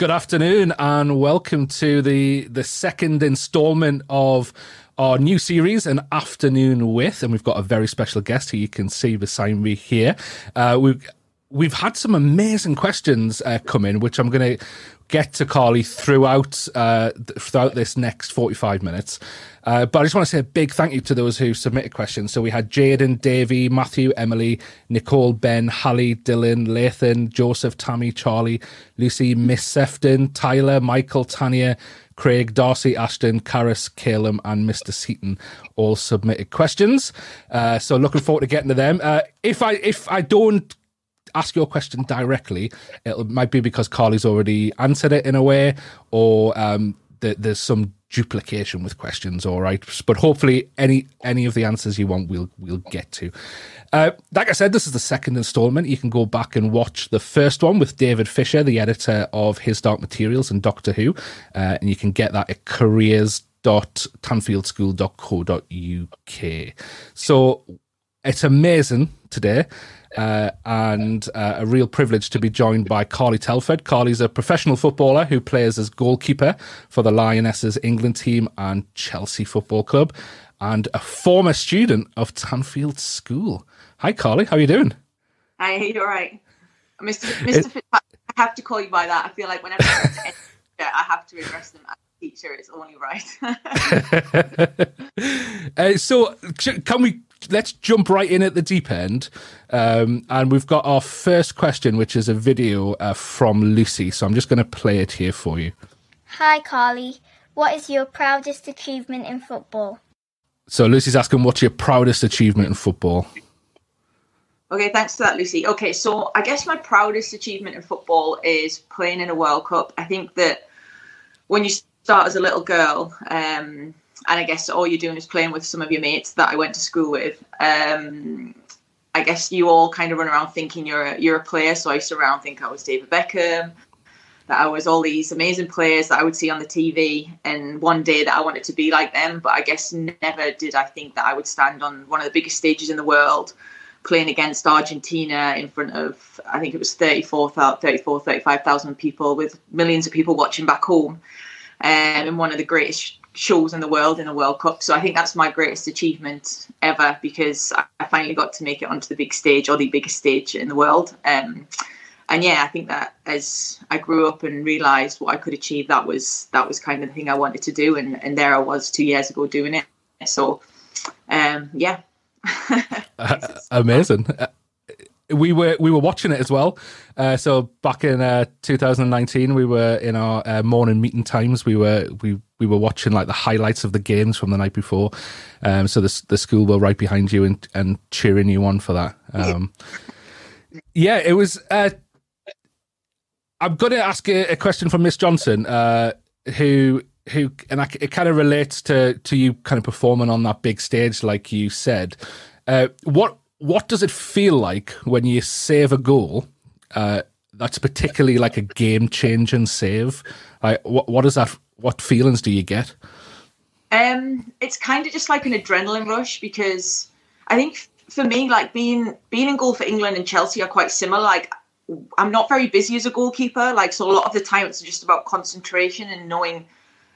Good afternoon and welcome to the the second instalment of our new series, An Afternoon With, and we've got a very special guest who you can see beside me here. Uh, we've we've had some amazing questions uh, come in, which I'm going to get to Carly throughout uh, throughout this next 45 minutes. Uh, but I just want to say a big thank you to those who submitted questions. So we had Jaden, Davey, Matthew, Emily, Nicole, Ben, Hallie, Dylan, Lathan, Joseph, Tammy, Charlie, Lucy, Miss Sefton, Tyler, Michael, Tanya, Craig, Darcy, Ashton, Karis, Calum, and Mr. Seaton all submitted questions. Uh, so looking forward to getting to them. Uh, if I if I don't ask your question directly, it might be because Carly's already answered it in a way, or um, th- there's some duplication with questions. All right, but hopefully any any of the answers you want, we'll we'll get to. Uh, like I said, this is the second installment. You can go back and watch the first one with David Fisher, the editor of His Dark Materials and Doctor Who, uh, and you can get that at careers.tanfieldschool.co.uk. So it's amazing today uh, and uh, a real privilege to be joined by Carly Telford. Carly's a professional footballer who plays as goalkeeper for the Lionesses England team and Chelsea Football Club, and a former student of Tanfield School. Hi, Carly. How are you doing? Hi, you're right, Mr. Mr. It, I have to call you by that. I feel like whenever I, I have to address them as a teacher. It's only right. uh, so, can we let's jump right in at the deep end. Um, and we've got our first question, which is a video uh, from Lucy. So I'm just going to play it here for you. Hi, Carly. What is your proudest achievement in football? So Lucy's asking, what's your proudest achievement in football? Okay, thanks for that, Lucy. Okay, so I guess my proudest achievement in football is playing in a World Cup. I think that when you start as a little girl, um, and I guess all you're doing is playing with some of your mates that I went to school with. Um, I guess you all kind of run around thinking you're a, you're a player. So I used to around think I was David Beckham, that I was all these amazing players that I would see on the TV, and one day that I wanted to be like them. But I guess never did I think that I would stand on one of the biggest stages in the world playing against Argentina in front of, I think it was 34, 34 35,000 people with millions of people watching back home. Um, in one of the greatest shows in the world in a World Cup. So I think that's my greatest achievement ever because I finally got to make it onto the big stage or the biggest stage in the world. Um, and yeah, I think that as I grew up and realised what I could achieve, that was that was kind of the thing I wanted to do, and, and there I was two years ago doing it. So um, yeah, uh, amazing. We were we were watching it as well. Uh, so back in uh, 2019, we were in our uh, morning meeting times. We were we we were watching like the highlights of the games from the night before. Um, so the the school were right behind you and and cheering you on for that. Um, yeah, it was. Uh, I'm going to ask a, a, question from Miss Johnson, uh, who who and I, it kind of relates to to you kind of performing on that big stage, like you said. Uh, what what does it feel like when you save a goal uh, that's particularly like a game changing save? Like, what what is that? What feelings do you get? Um, it's kind of just like an adrenaline rush because I think for me, like being being in goal for England and Chelsea are quite similar. Like I'm not very busy as a goalkeeper, like so a lot of the time it's just about concentration and knowing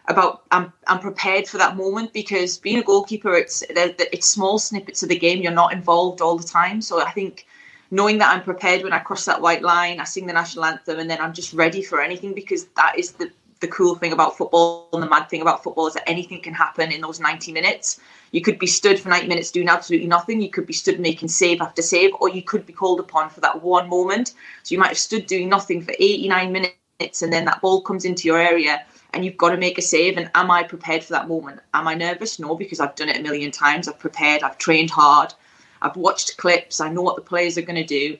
about I'm I'm prepared for that moment because being a goalkeeper, it's it's small snippets of the game. You're not involved all the time, so I think knowing that I'm prepared when I cross that white line, I sing the national anthem, and then I'm just ready for anything because that is the the cool thing about football and the mad thing about football is that anything can happen in those 90 minutes. You could be stood for 90 minutes doing absolutely nothing. You could be stood making save after save, or you could be called upon for that one moment. So you might have stood doing nothing for 89 minutes, and then that ball comes into your area and you've got to make a save. And am I prepared for that moment? Am I nervous? No, because I've done it a million times. I've prepared, I've trained hard, I've watched clips, I know what the players are going to do.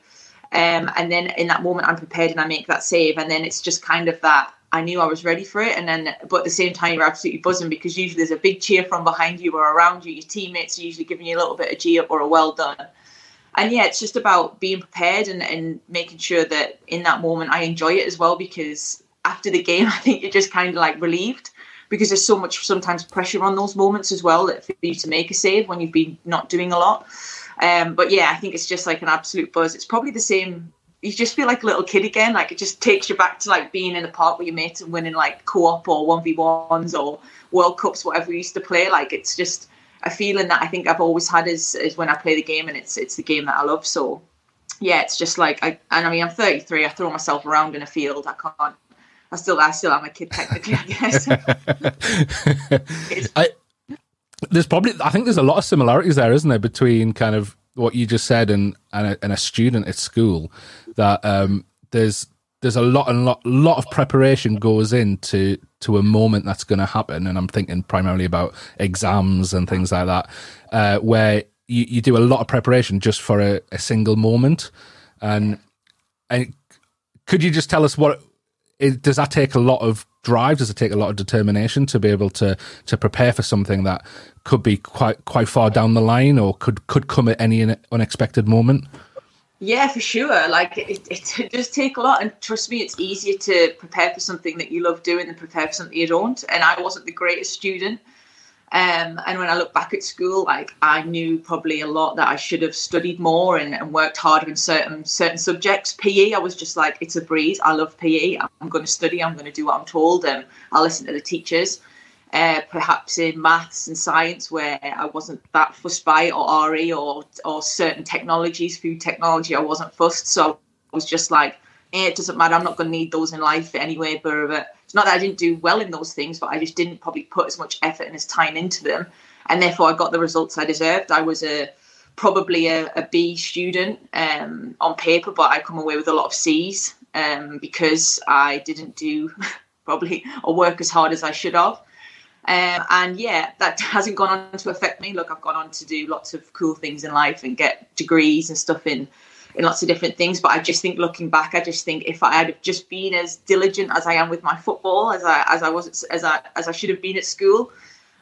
Um, and then in that moment, I'm prepared and I make that save. And then it's just kind of that I knew I was ready for it. And then, but at the same time, you're absolutely buzzing because usually there's a big cheer from behind you or around you. Your teammates are usually giving you a little bit of G up or a well done. And yeah, it's just about being prepared and, and making sure that in that moment I enjoy it as well because after the game, I think you're just kind of like relieved because there's so much sometimes pressure on those moments as well that for you to make a save when you've been not doing a lot. Um, but yeah, I think it's just like an absolute buzz. It's probably the same you just feel like a little kid again. Like it just takes you back to like being in the park with your mates and winning like co-op or one v ones or World Cups, whatever we used to play. Like it's just a feeling that I think I've always had is, is when I play the game and it's it's the game that I love. So yeah, it's just like I and I mean I'm 33. I throw myself around in a field. I can't. I still I still am a kid technically. I guess. I, there's probably I think there's a lot of similarities there, isn't there, between kind of what you just said and and a, and a student at school that um, there's there's a lot and lot lot of preparation goes into to a moment that's going to happen, and I'm thinking primarily about exams and things like that, uh, where you, you do a lot of preparation just for a, a single moment, and and could you just tell us what it, does that take a lot of drive? Does it take a lot of determination to be able to to prepare for something that could be quite quite far down the line or could could come at any unexpected moment? Yeah, for sure. Like it, it, it, does take a lot, and trust me, it's easier to prepare for something that you love doing than prepare for something you don't. And I wasn't the greatest student, um, and when I look back at school, like I knew probably a lot that I should have studied more and, and, worked harder in certain certain subjects. PE, I was just like, it's a breeze. I love PE. I'm going to study. I'm going to do what I'm told, and I'll listen to the teachers. Uh, perhaps in maths and science, where I wasn't that fussed by it, or RE or or certain technologies, food technology, I wasn't fussed. So I was just like, eh, it doesn't matter. I'm not going to need those in life anyway. But it's not that I didn't do well in those things, but I just didn't probably put as much effort and as time into them, and therefore I got the results I deserved. I was a probably a, a B student um, on paper, but I come away with a lot of C's um, because I didn't do probably or work as hard as I should have. Um, and yeah, that hasn't gone on to affect me. Look, I've gone on to do lots of cool things in life and get degrees and stuff in in lots of different things. But I just think looking back, I just think if I had just been as diligent as I am with my football as I as I was as I as I should have been at school,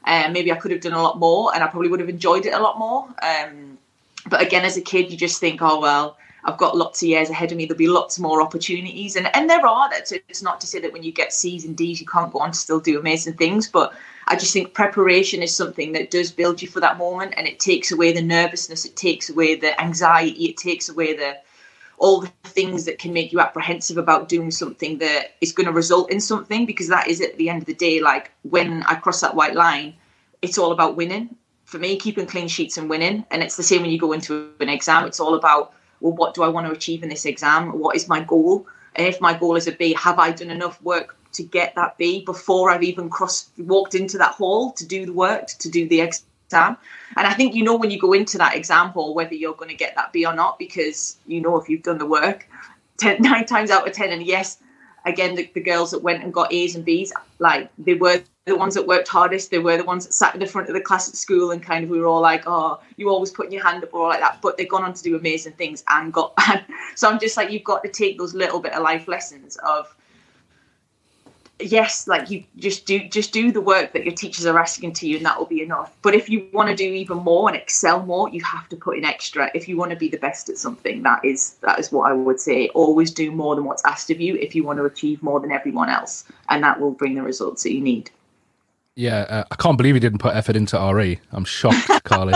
um, maybe I could have done a lot more, and I probably would have enjoyed it a lot more. Um, but again, as a kid, you just think, oh well, I've got lots of years ahead of me. There'll be lots more opportunities, and and there are. That's it's not to say that when you get C's and D's, you can't go on to still do amazing things, but I just think preparation is something that does build you for that moment and it takes away the nervousness, it takes away the anxiety, it takes away the all the things that can make you apprehensive about doing something that is going to result in something because that is at the end of the day like when I cross that white line, it's all about winning. For me, keeping clean sheets and winning. And it's the same when you go into an exam. It's all about, well, what do I want to achieve in this exam? What is my goal? And if my goal is a B, have I done enough work to get that B before I've even crossed walked into that hall to do the work to do the exam. And I think you know when you go into that exam hall whether you're going to get that B or not because you know if you've done the work. Ten, nine times out of ten, and yes, again the, the girls that went and got A's and B's, like they were the ones that worked hardest. They were the ones that sat in the front of the class at school and kind of we were all like, oh, you always putting your hand up or like that. But they've gone on to do amazing things and got. So I'm just like, you've got to take those little bit of life lessons of yes, like you just do just do the work that your teachers are asking to you, and that will be enough. But if you want to do even more and excel more, you have to put in extra. If you want to be the best at something, that is that is what I would say. Always do more than what's asked of you if you want to achieve more than everyone else, and that will bring the results that you need. Yeah, uh, I can't believe he didn't put effort into RE. I'm shocked, Carly.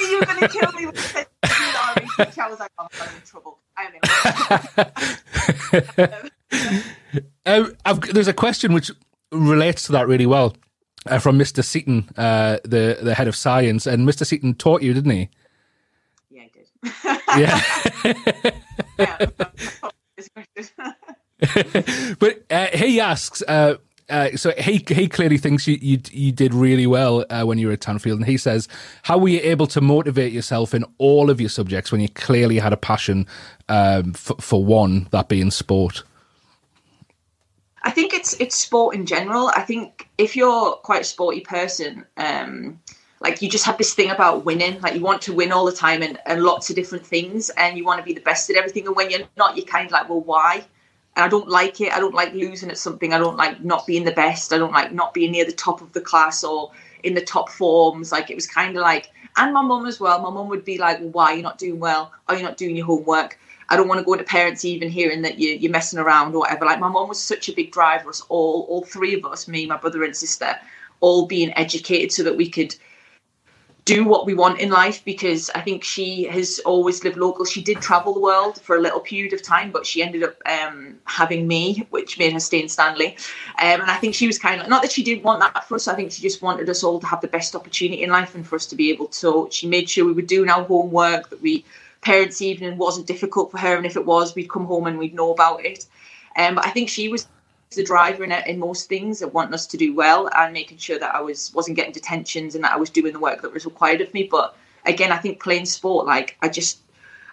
you were going to kill me with RE. I was like, oh, I'm in trouble. I um, there's a question which relates to that really well uh, from Mr. Seaton, uh, the the head of science, and Mr. Seaton taught you, didn't he? Yeah, I did. yeah. but uh, he asks. Uh, so he he clearly thinks you you, you did really well uh, when you were at Tanfield, and he says, "How were you able to motivate yourself in all of your subjects when you clearly had a passion um, for, for one, that being sport?" I think it's it's sport in general. I think if you're quite a sporty person, um, like you just have this thing about winning. Like you want to win all the time and, and lots of different things, and you want to be the best at everything. And when you're not, you're kind of like, well, why? And I don't like it. I don't like losing at something. I don't like not being the best. I don't like not being near the top of the class or in the top forms. Like it was kind of like, and my mum as well. My mum would be like, well, why are you not doing well? Are you not doing your homework? I don't want to go into parents even hearing that you, you're messing around or whatever. Like my mom was such a big driver, us all, all three of us, me, my brother and sister, all being educated so that we could do what we want in life because I think she has always lived local. She did travel the world for a little period of time, but she ended up um, having me, which made her stay in Stanley. Um, and I think she was kind of not that she didn't want that for us. I think she just wanted us all to have the best opportunity in life and for us to be able to. She made sure we were doing our homework, that we parents' evening wasn't difficult for her, and if it was, we'd come home and we'd know about it. Um, but I think she was the driver in, in most things and wanting us to do well and making sure that I was wasn't getting detentions and that I was doing the work that was required of me. But again, I think playing sport, like I just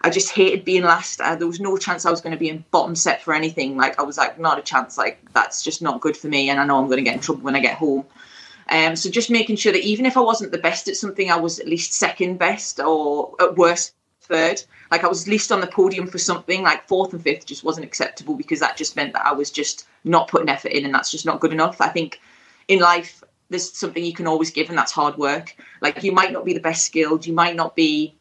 I just hated being last. Uh, there was no chance I was going to be in bottom set for anything. Like I was like, not a chance. Like that's just not good for me, and I know I'm going to get in trouble when I get home. Um, so just making sure that even if I wasn't the best at something, I was at least second best or at worst third. Like I was least on the podium for something, like fourth and fifth just wasn't acceptable because that just meant that I was just not putting effort in and that's just not good enough. I think in life there's something you can always give and that's hard work. Like you might not be the best skilled, you might not be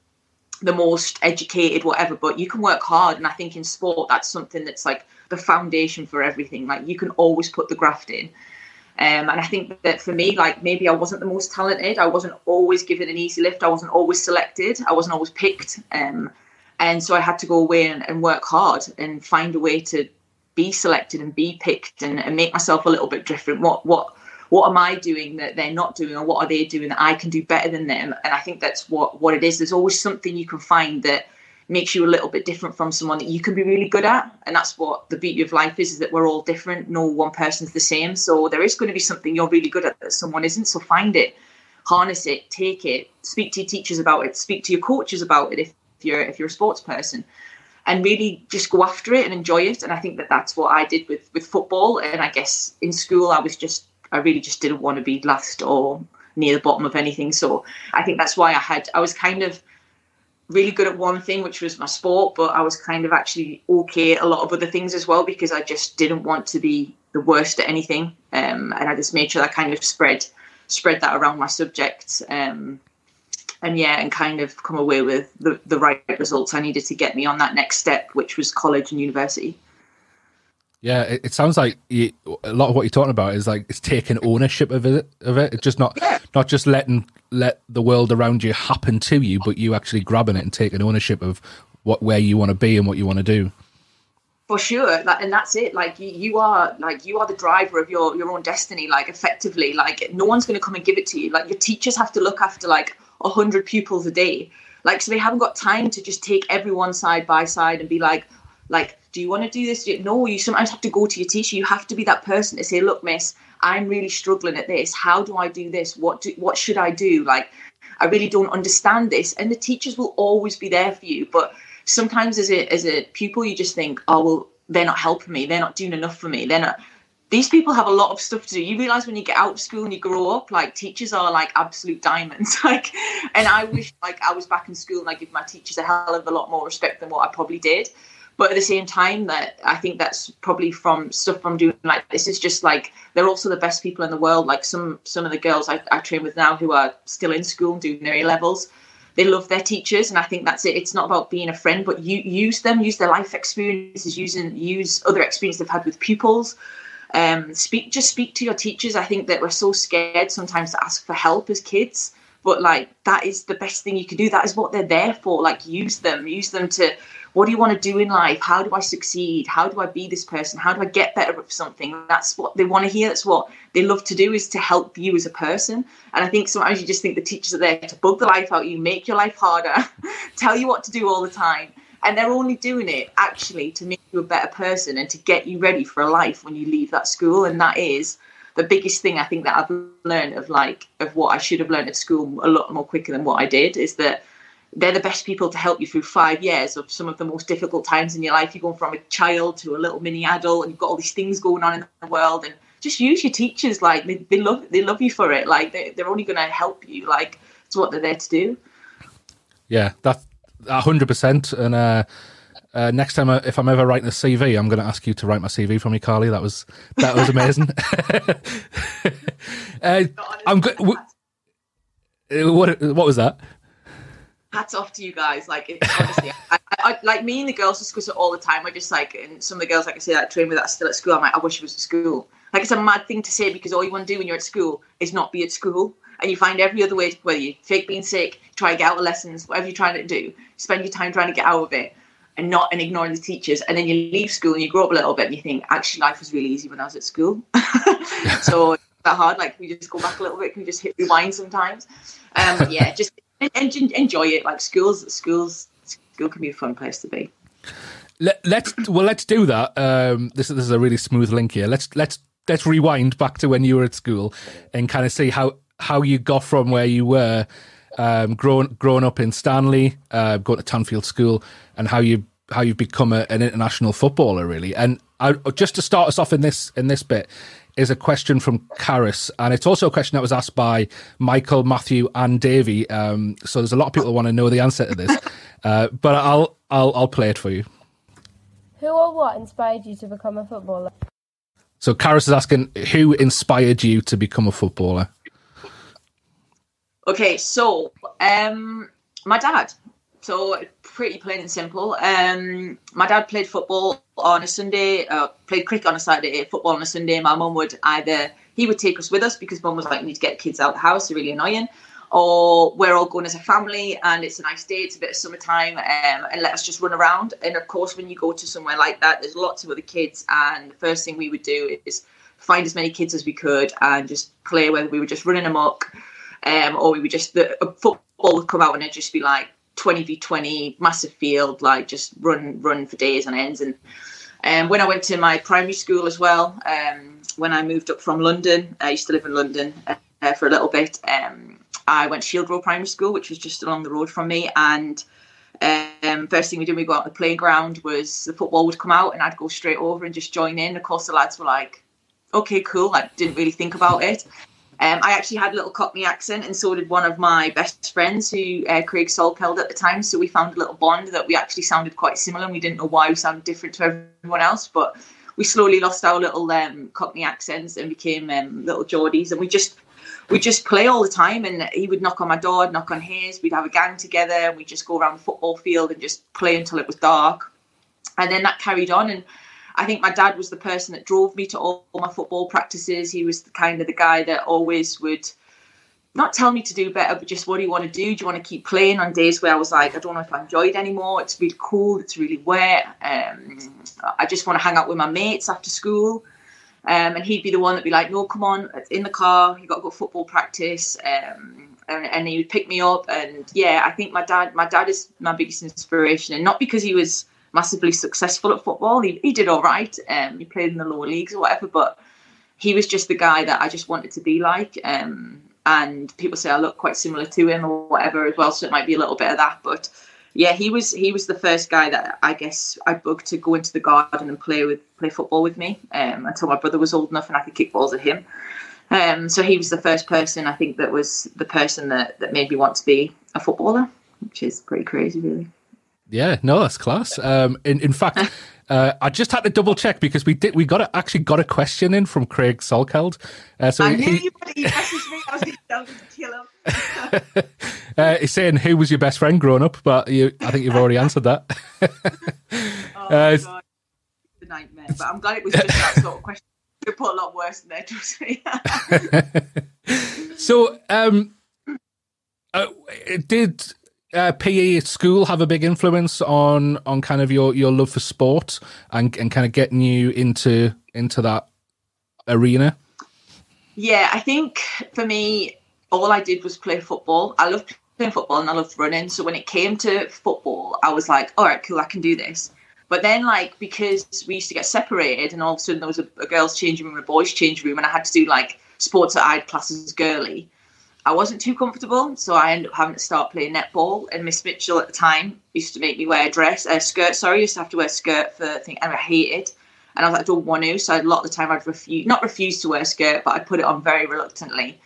the most educated, whatever, but you can work hard. And I think in sport that's something that's like the foundation for everything. Like you can always put the graft in. Um, and I think that for me, like maybe I wasn't the most talented. I wasn't always given an easy lift. I wasn't always selected. I wasn't always picked. Um, and so I had to go away and, and, work hard and find a way to be selected and be picked and, and, make myself a little bit different. What what what am I doing that they're not doing, or what are they doing that I can do better than them? And I think that's what what it is. There's always something you can find that makes you a little bit different from someone that you can be really good at. And that's what the beauty of life is is that we're all different. No one person's the same. So there is going to be something you're really good at that someone isn't. So find it harness it take it speak to your teachers about it speak to your coaches about it if you're if you're a sports person and really just go after it and enjoy it. And i think that that's what i did with with football. And i guess in school i was just i really just didn't want to be last or near the bottom of anything. So i think that's why i had i was kind of really good at one thing which was my sport but i was kind of actually okay at a lot of other things as well because i just didn't want to be the worst at anything um, and i just made sure i kind of spread spread that around my subjects um, and yeah, and kind of come away with the, the right results I needed to get me on that next step, which was college and university. Yeah, it, it sounds like you, a lot of what you're talking about is like it's taking ownership of it, of it. It's just not yeah. not just letting let the world around you happen to you, but you actually grabbing it and taking ownership of what where you want to be and what you want to do. For sure, like, and that's it. Like you, you are like you are the driver of your your own destiny. Like effectively, like no one's going to come and give it to you. Like your teachers have to look after like 100 pupils a day like so they haven't got time to just take everyone side by side and be like like do you want to do this no you sometimes have to go to your teacher. You have to be that person to say look miss i'm really struggling at this. How do i do this? What do what should i do? Like i really don't understand this. And the teachers will always be there for you but sometimes as a as a pupil you just think oh well they're not helping me. They're not doing enough for me. They're not these people have a lot of stuff to do. You realize when you get out of school and you grow up, like teachers are like absolute diamonds. Like, and I wish like I was back in school and I give my teachers a hell of a lot more respect than what I probably did. But at the same time, that I think that's probably from stuff from doing like this is just like they're also the best people in the world. Like some some of the girls I, I train with now who are still in school doing their A levels, they love their teachers, and I think that's it. It's not about being a friend, but you use them, use their life experiences, using use other experience they've had with pupils um, speak just speak to your teachers. I think that we're so scared sometimes to ask for help as kids, but like that is the best thing you can do. That is what they're there for. Like use them, use them to. What do you want to do in life? How do I succeed? How do I be this person? How do I get better at something? That's what they want to hear. That's what they love to do is to help you as a person. And I think sometimes you just think the teachers are there to bug the life out of you, make your life harder, tell you what to do all the time and they're only doing it actually to make you a better person and to get you ready for a life when you leave that school and that is the biggest thing i think that i've learned of like of what i should have learned at school a lot more quicker than what i did is that they're the best people to help you through five years of some of the most difficult times in your life you're going from a child to a little mini adult and you've got all these things going on in the world and just use your teachers like they, they love they love you for it like they, they're only going to help you like it's what they're there to do yeah that's hundred percent. And uh, uh, next time, uh, if I'm ever writing a CV, I'm going to ask you to write my CV for me, Carly. That was that was amazing. uh, I'm good. Uh, what what was that? Hats off to you guys. Like honestly, I, I, like me and the girls discuss it all the time. I just like, and some of the girls, like I say, that train with that still at school. I'm like, I wish it was at school. Like it's a mad thing to say because all you want to do when you're at school is not be at school and you find every other way, whether you fake being sick, try to get out of lessons, whatever you're trying to do, spend your time trying to get out of it and not and ignoring the teachers. And then you leave school and you grow up a little bit and you think, actually, life was really easy when I was at school. so that hard. Like we just go back a little bit, can we just hit rewind sometimes? Um, yeah, just and, enjoy it. Like schools, schools, school can be a fun place to be. Let, us well, let's do that. Um, this, this is a really smooth link here. Let's let's let's rewind back to when you were at school and kind of see how how you got from where you were um, growing growing up in Stanley, uh, going to Tanfield School, and how you how you've become a, an international footballer, really. And I, just to start us off in this in this bit is a question from Karis, and it's also a question that was asked by Michael, Matthew, and Davey. Um, so there's a lot of people that want to know the answer to this, uh, but I'll I'll I'll play it for you. Who or what inspired you to become a footballer? So Karis is asking, who inspired you to become a footballer? Okay, so um, my dad. So pretty plain and simple. Um, my dad played football on a Sunday, uh, played cricket on a Saturday, football on a Sunday. My mum would either he would take us with us because mum was like, "We need to get kids out of the house. They're really annoying." Or we're all going as a family and it's a nice day, it's a bit of summertime, um, and let us just run around. And of course, when you go to somewhere like that, there's lots of other kids, and the first thing we would do is find as many kids as we could and just play. Whether we were just running amok, um, or we would just the football would come out and it'd just be like 20 v 20 massive field like just run run for days and ends. And um, when I went to my primary school as well um, when I moved up from London I used to live in London uh, for a little bit um, I went to Shield Row Primary School which was just along the road from me. And um, first thing we did when we got on the playground was the football would come out and I'd go straight over and just join in. Of course the lads were like okay cool I didn't really think about it um, I actually had a little Cockney accent, and so did one of my best friends, who uh, Craig Salkeld at the time. So we found a little bond that we actually sounded quite similar, and we didn't know why we sounded different to everyone else. But we slowly lost our little um, Cockney accents and became um, little Geordies, and we just we just play all the time. And he would knock on my door, I'd knock on his. We'd have a gang together, and we'd just go around the football field and just play until it was dark. And then that carried on, and I think my dad was the person that drove me to all, all my football practices. He was the kind of the guy that always would not tell me to do better, but just what do you want to do? Do you want to keep playing on days where I was like, I don't know if I enjoy it anymore. It's really cool. It's really wet. Um, I just want to hang out with my mates after school. Um, and he'd be the one that'd be like, no, come on, in the car. You got to go football practice. Um, and, and he would pick me up. And yeah, I think my dad, my dad is my biggest inspiration, and not because he was massively successful at football. He, he did all right. Um, he played in the lower leagues or whatever, but he was just the guy that I just wanted to be like. Um, and people say I look quite similar to him or whatever as well, so it might be a little bit of that. But yeah, he was he was the first guy that I guess I bugged to go into the garden and play with play football with me um, until my brother was old enough and I could kick balls at him. Um, so he was the first person I think that was the person that, that made me want to be a footballer, which is pretty crazy, really. Yeah, no, that's class. Um, in in fact, uh, I just had to double check because we did we got a, actually got a question in from Craig Salkeld. Uh, so I knew you would. He messaged me. I was going to kill him. uh, he's saying who was your best friend growing up, but you, I think you've already answered that. oh uh, God, the nightmare. But I'm glad it was just that sort of question. You put a lot worse than there, trust me. so, um, uh, did uh, PE at school have a big influence on on kind of your your love for sport and and kind of getting you into into that arena? Yeah, I think for me, all I did was play football. I loved playing football and I loved running. So when it came to football, I was like, all right, cool, I can do this. But then, like, because we used to get separated, and all of a sudden there was a, a girls' changing room and a boys' changing room, and I had to do like sports at I'd class as girly. I wasn't too comfortable, so I ended up having to start playing netball. And Miss Mitchell at the time used to make me wear a dress, a skirt. Sorry, used to have to wear a skirt for thing, and I hated. And I was like, I don't want to. So a lot of the time, I'd refuse, not refuse to wear a skirt, but I'd put it on very reluctantly.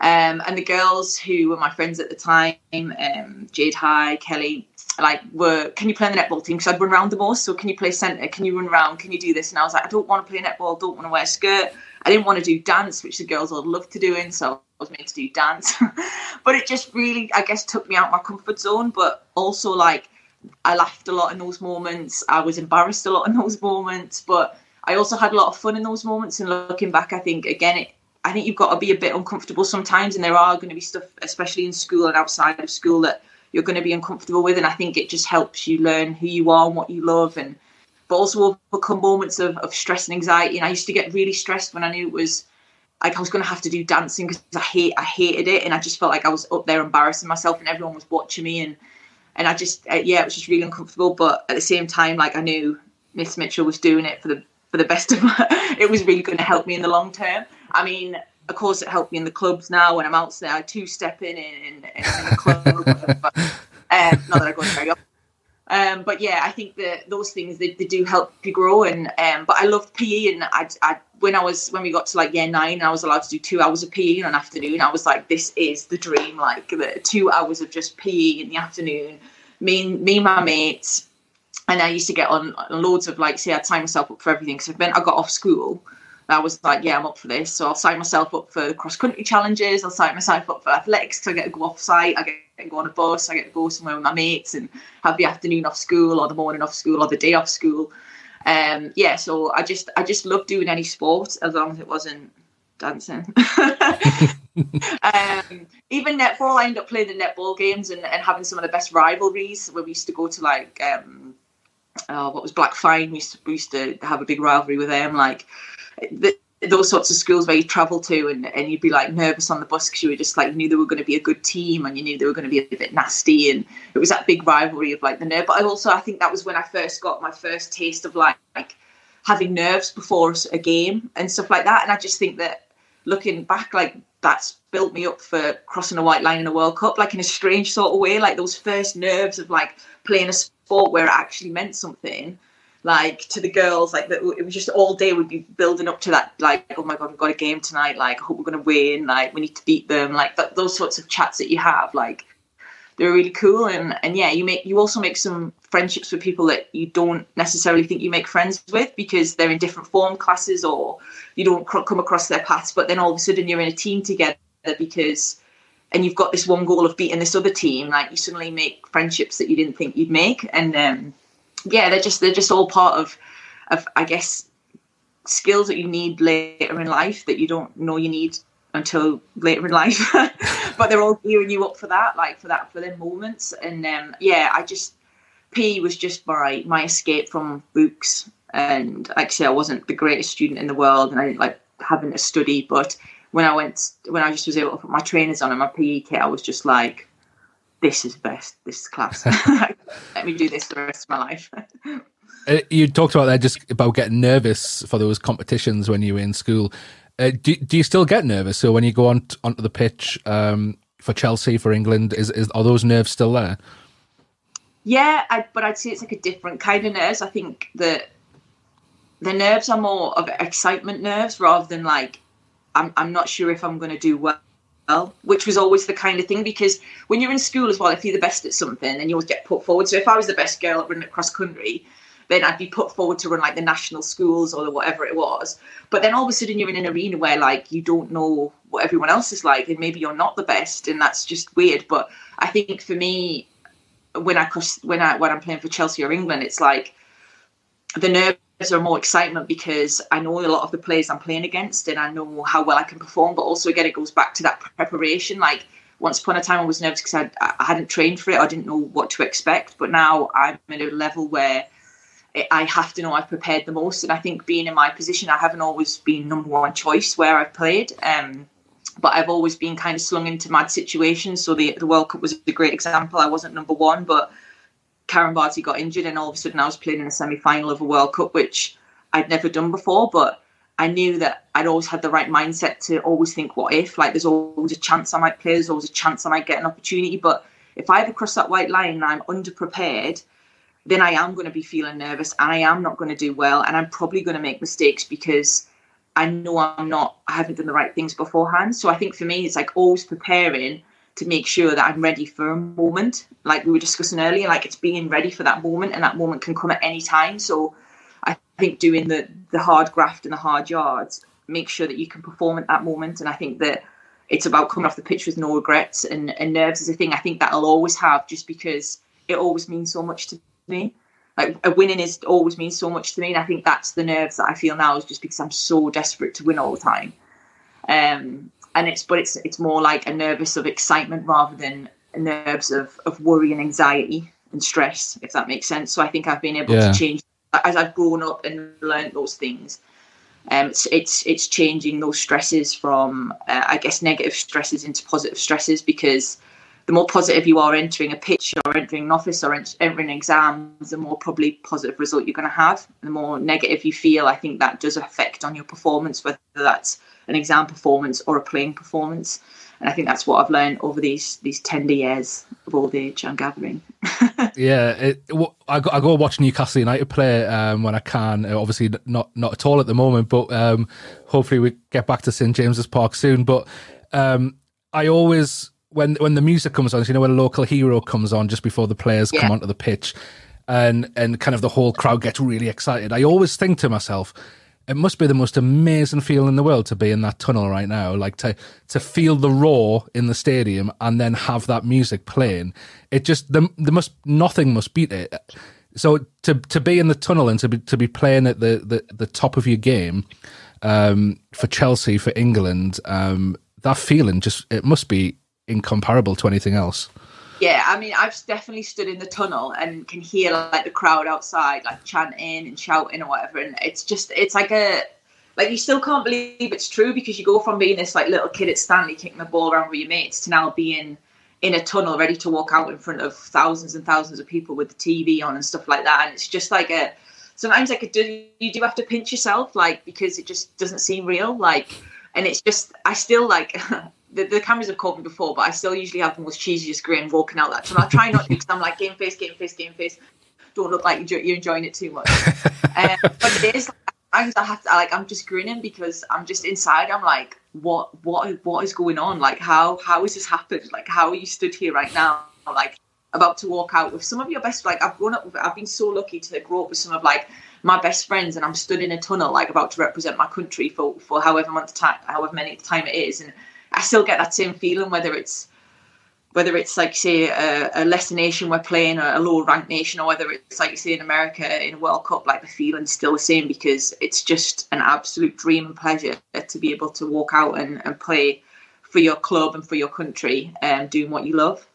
Um, and the girls who were my friends at the time, um, Jade High, Kelly, like were, can you play on the netball team? Because I'd run around the most. So can you play centre? Can you run around? Can you do this? And I was like, I don't want to play netball. Don't want to wear a skirt. I didn't want to do dance, which the girls all loved to doing. So I was made to do dance. but it just really, I guess, took me out my comfort zone. But also, like, I laughed a lot in those moments. I was embarrassed a lot in those moments. But I also had a lot of fun in those moments. And looking back, I think, again, it I think you've got to be a bit uncomfortable sometimes, and there are going to be stuff, especially in school and outside of school, that you're going to be uncomfortable with. And I think it just helps you learn who you are and what you love, and but also overcome moments of, of stress and anxiety. And I used to get really stressed when I knew it was like I was going to have to do dancing because I hate I hated it, and I just felt like I was up there embarrassing myself, and everyone was watching me, and and I just uh, yeah, it was just really uncomfortable. But at the same time, like I knew Miss Mitchell was doing it for the for the best of my, it was really going to help me in the long term. I mean, of course, it helped me in the clubs now when I'm out there, two stepping in, in, in, in the club. but, um, not that I go very often. Um, but yeah, I think that those things they, they do help you grow. And um, but I loved PE, and I, I when I was when we got to like year nine, I was allowed to do two hours of PE in an afternoon. I was like, this is the dream, like the two hours of just PE in the afternoon. Me, me, and my mates, and I used to get on loads of like, say, I'd sign myself up for everything because then I got off school. I was like, yeah, I'm up for this. So I'll sign myself up for cross country challenges. I'll sign myself up for athletics because I get to go off site. I get to go on a bus. I get to go somewhere with my mates and have the afternoon off school or the morning off school or the day off school. Um, yeah, so I just I just love doing any sport as long as it wasn't dancing. um, even netball, I ended up playing the netball games and, and having some of the best rivalries where we used to go to like um, uh, what was Blackfyne. We used to, we used to have a big rivalry with them. Like the, those sorts of schools where you travel to and, and you'd be like nervous on the bus because you were just like you knew they were going to be a good team and you knew they were going to be a bit nasty and it was that big rivalry of like the nerve. But I also I think that was when I first got my first taste of like, like having nerves before a game and stuff like that. And I just think that looking back like that's built me up for crossing a white line in a World Cup like in a strange sort of way. Like those first nerves of like playing a sport where it actually meant something like to the girls like it was just all day we'd be building up to that like oh my god we've got a game tonight like i hope we're going to win like we need to beat them like that, those sorts of chats that you have like they're really cool. And and yeah you make you also make some friendships with people that you don't necessarily think you make friends with because they're in different form classes or you don't come across their paths but then all of a sudden you're in a team together because and you've got this one goal of beating this other team like you suddenly make friendships that you didn't think you'd make. And um yeah, they're just they're just all part of of I guess skills that you need later in life that you don't know you need until later in life. but they're all gearing you up for that, like for that for them moments. And um, yeah, I just P was just my my escape from books. And say, I wasn't the greatest student in the world, and I didn't like having to study. But when I went, when I just was able to put my trainers on and my PE kit, I was just like, this is best. This is class. Let me do this for the rest of my life. uh, you talked about that just about getting nervous for those competitions when you were in school. Uh, do, do you still get nervous? So when you go on t- onto the pitch um, for Chelsea for England, is, is are those nerves still there? Yeah, I, but I'd say it's like a different kind of nerves. I think that the nerves are more of excitement nerves rather than like I'm I'm not sure if I'm going to do well well, which was always the kind of thing because when you're in school as well, if you're the best at something, then you always get put forward. So if I was the best girl at running cross country, then I'd be put forward to run like the national schools or whatever it was. But then all of a sudden you're in an arena where like you don't know what everyone else is like, and maybe you're not the best, and that's just weird. But I think for me, when I cross, when I when I'm playing for Chelsea or England, it's like the nerve are more excitement because I know a lot of the players I'm playing against and I know how well I can perform. But also, again, it goes back to that preparation. Like once upon a time, I was nervous because I, I hadn't trained for it. I didn't know what to expect. But now I'm at a level where I have to know I've prepared the most. And I think being in my position, I haven't always been number one choice where I've played. Um, but I've always been kind of slung into mad situations. So the, the World Cup was a great example. I wasn't number one, but Karen Bardsley got injured, and all of a sudden I was playing in a semi final of a World Cup, which I'd never done before. But I knew that I'd always had the right mindset to always think, what if? Like, there's always a chance I might play, there's always a chance I might get an opportunity. But if I ever cross that white line and I'm underprepared, then I am going to be feeling nervous and I am not going to do well. And I'm probably going to make mistakes because I know I'm not, I haven't done the right things beforehand. So I think for me, it's like always preparing to make sure that I'm ready for a moment. Like we were discussing earlier, like it's being ready for that moment, and that moment can come at any time. So I think doing the the hard graft and the hard yards, make sure that you can perform at that moment. And I think that it's about coming off the pitch with no regrets and, and nerves is a thing I think that I'll always have just because it always means so much to me. Like a winning is always means so much to me. And I think that's the nerves that I feel now is just because I'm so desperate to win all the time. Um, and it's but it's it's more like a nervous of excitement rather than nerves of of worry and anxiety and stress, if that makes sense. So I think I've been able Yeah. to change as I've grown up and learned those things. Um, it's it's it's changing those stresses from uh, I guess negative stresses into positive stresses because the more positive you are entering a pitch or entering an office or ent- entering exams, the more probably positive result you're going to have. The more negative you feel, I think that does affect on your performance, whether that's an exam performance or a playing performance. And I think that's what I've learned over these these tender years of old age. I'm gathering. Yeah, it, I go, I go watch Newcastle United play um, when I can. Uh, Obviously, not not at all at the moment, but um, hopefully we get back to St James's Park soon. But um, I always when when the music comes on, so you know when a local hero comes on just before the players come onto the pitch, and and kind of the whole crowd gets really excited. I always think to myself. It must be the most amazing feeling in the world to be in that tunnel right now, like to to feel the roar in the stadium and then have that music playing. It just there, there must nothing must beat it. So to to be in the tunnel and to be to be playing at the the, the top of your game um, for Chelsea for England, um, that feeling just it must be incomparable to anything else. Yeah, I mean, I've definitely stood in the tunnel and can hear like the crowd outside, like chanting and shouting or whatever, and it's just it's like a like you still can't believe it's true because you go from being this like little kid at Stanley kicking the ball around with your mates to now being in a tunnel ready to walk out in front of thousands and thousands of people with the TV on and stuff like that, and it's just like a sometimes like a, do you do have to pinch yourself like because it just doesn't seem real like and it's just I still like the, the cameras have caught me before, but I still usually have the most cheesiest grin walking out that tunnel. I try not to because I'm like game face, game face, game face. Don't look like you're, you're enjoying it too much. um, but it is like, I have to like I'm just grinning because I'm just inside. I'm like, what what what is going on? Like how how has this happened? Like how are you stood here right now? Like about to walk out with some of your best like I've grown up with I've been so lucky to grow up with some of like my best friends and I'm stood in a tunnel like about to represent my country for for however month time however many time it is and I still get that same feeling whether it's whether it's like say a, a lesser nation we're playing a, a lower ranked nation or whether it's like you say in America in a World Cup like the feeling's still the same because it's just an absolute dream and pleasure to be able to walk out and, and play for your club and for your country and doing what you love.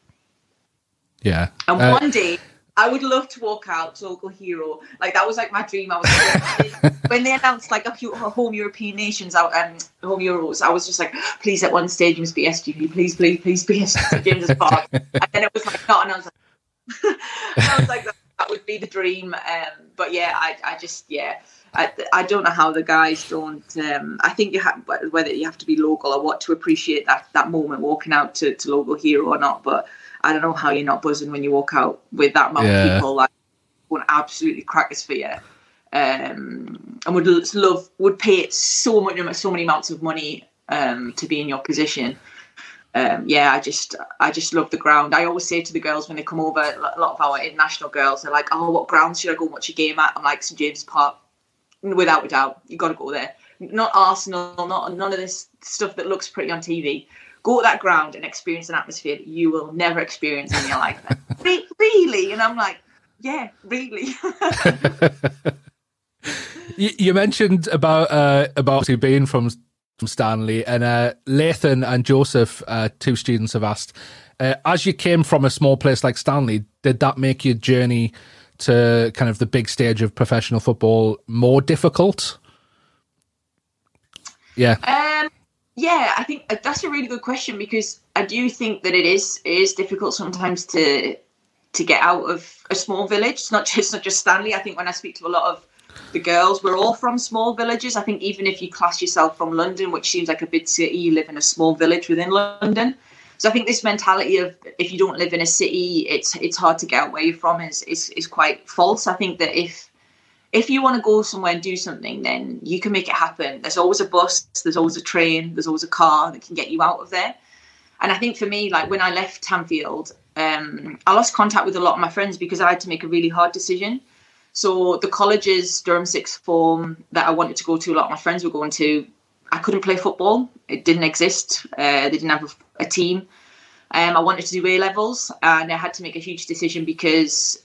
Yeah, And Uh, one day, I would love to walk out to local hero. Like that was like my dream. I was when they announced like a few home European nations out um home Euros. I was just like, please at one stage must be SJP. Please, please, please be SGP James's Park. and then it was like not, and I was like, I was like that, that would be the dream. Um, but yeah, I, I just yeah. I, I don't know how the guys don't. Um, I think you have whether you have to be local or what to appreciate that that moment walking out to, to local hero or not. But I don't know how you're not buzzing when you walk out with that amount Yeah. of people like going absolutely crackers for you. Um, and would love would pay so much so many amounts of money um, to be in your position. Um, yeah, I just I just love the ground. I always say to the girls when they come over, a lot of our international girls, they're like, "Oh, what ground should I go and watch a game at?" I'm like, "St James Park." Without a doubt, you've got to go there. Not Arsenal, not none of this stuff that looks pretty on TV. Go to that ground and experience an atmosphere that you will never experience in your life. Re- really? And I'm like, yeah, really. You, you mentioned about uh, about you being from from Stanley and uh, Lathan and Joseph, uh, two students have asked, uh, as you came from a small place like Stanley, did that make your journey to kind of the big stage of professional football more difficult? Yeah, Um, yeah, I think uh, that's a really good question because I do think that it is it is difficult sometimes to to get out of a small village. It's not just not just Stanley. I think when I speak to a lot of the girls, we're all from small villages. I think even if you class yourself from London, which seems like a big city, you live in a small village within London. So I think this mentality of if you don't live in a city, it's it's hard to get away from is is, is quite false. I think that if if you want to go somewhere and do something, then you can make it happen. There's always a bus, there's always a train, there's always a car that can get you out of there. And I think for me, like when I left Tanfield, um, I lost contact with a lot of my friends because I had to make a really hard decision. So the colleges, Durham Sixth Form, that I wanted to go to, a lot of my friends were going to. I couldn't play football; it didn't exist. Uh, they didn't have a, a team. Um, I wanted to do A levels, and I had to make a huge decision because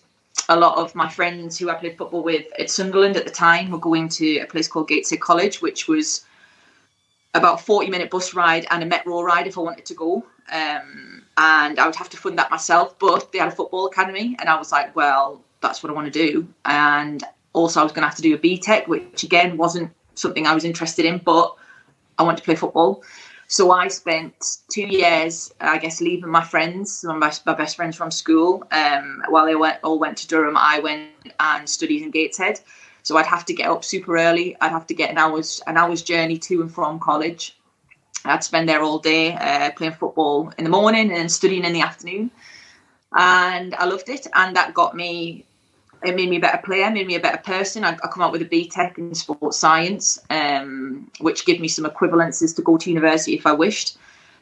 a lot of my friends who I played football with at Sunderland at the time were going to a place called Gateshead College, which was about 40 minute bus ride and a metro ride if I wanted to go. Um, and I would have to fund that myself. But they had a football academy, and I was like, well, that's what I want to do. And also, I was going to have to do a BTEC, which again wasn't something I was interested in, but I wanted to play football. So I spent two years, I guess, leaving my friends, my, my best friends from school. Um, while they went, all went to Durham, I went and studied in Gateshead. So I'd have to get up super early. I'd have to get an hour's an hour's journey to and from college. I'd spend there all day uh, playing football in the morning and studying in the afternoon. And I loved it. And that got me it made me a better player, made me a better person. I, I come out with a BTEC in sports science, um, which gave me some equivalences to go to university if I wished.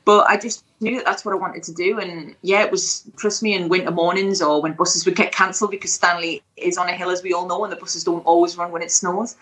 But I just knew that that's what I wanted to do. And yeah, it was, trust me, in winter mornings or when buses would get cancelled because Stanley is on a hill, as we all know, and the buses don't always run when it snows.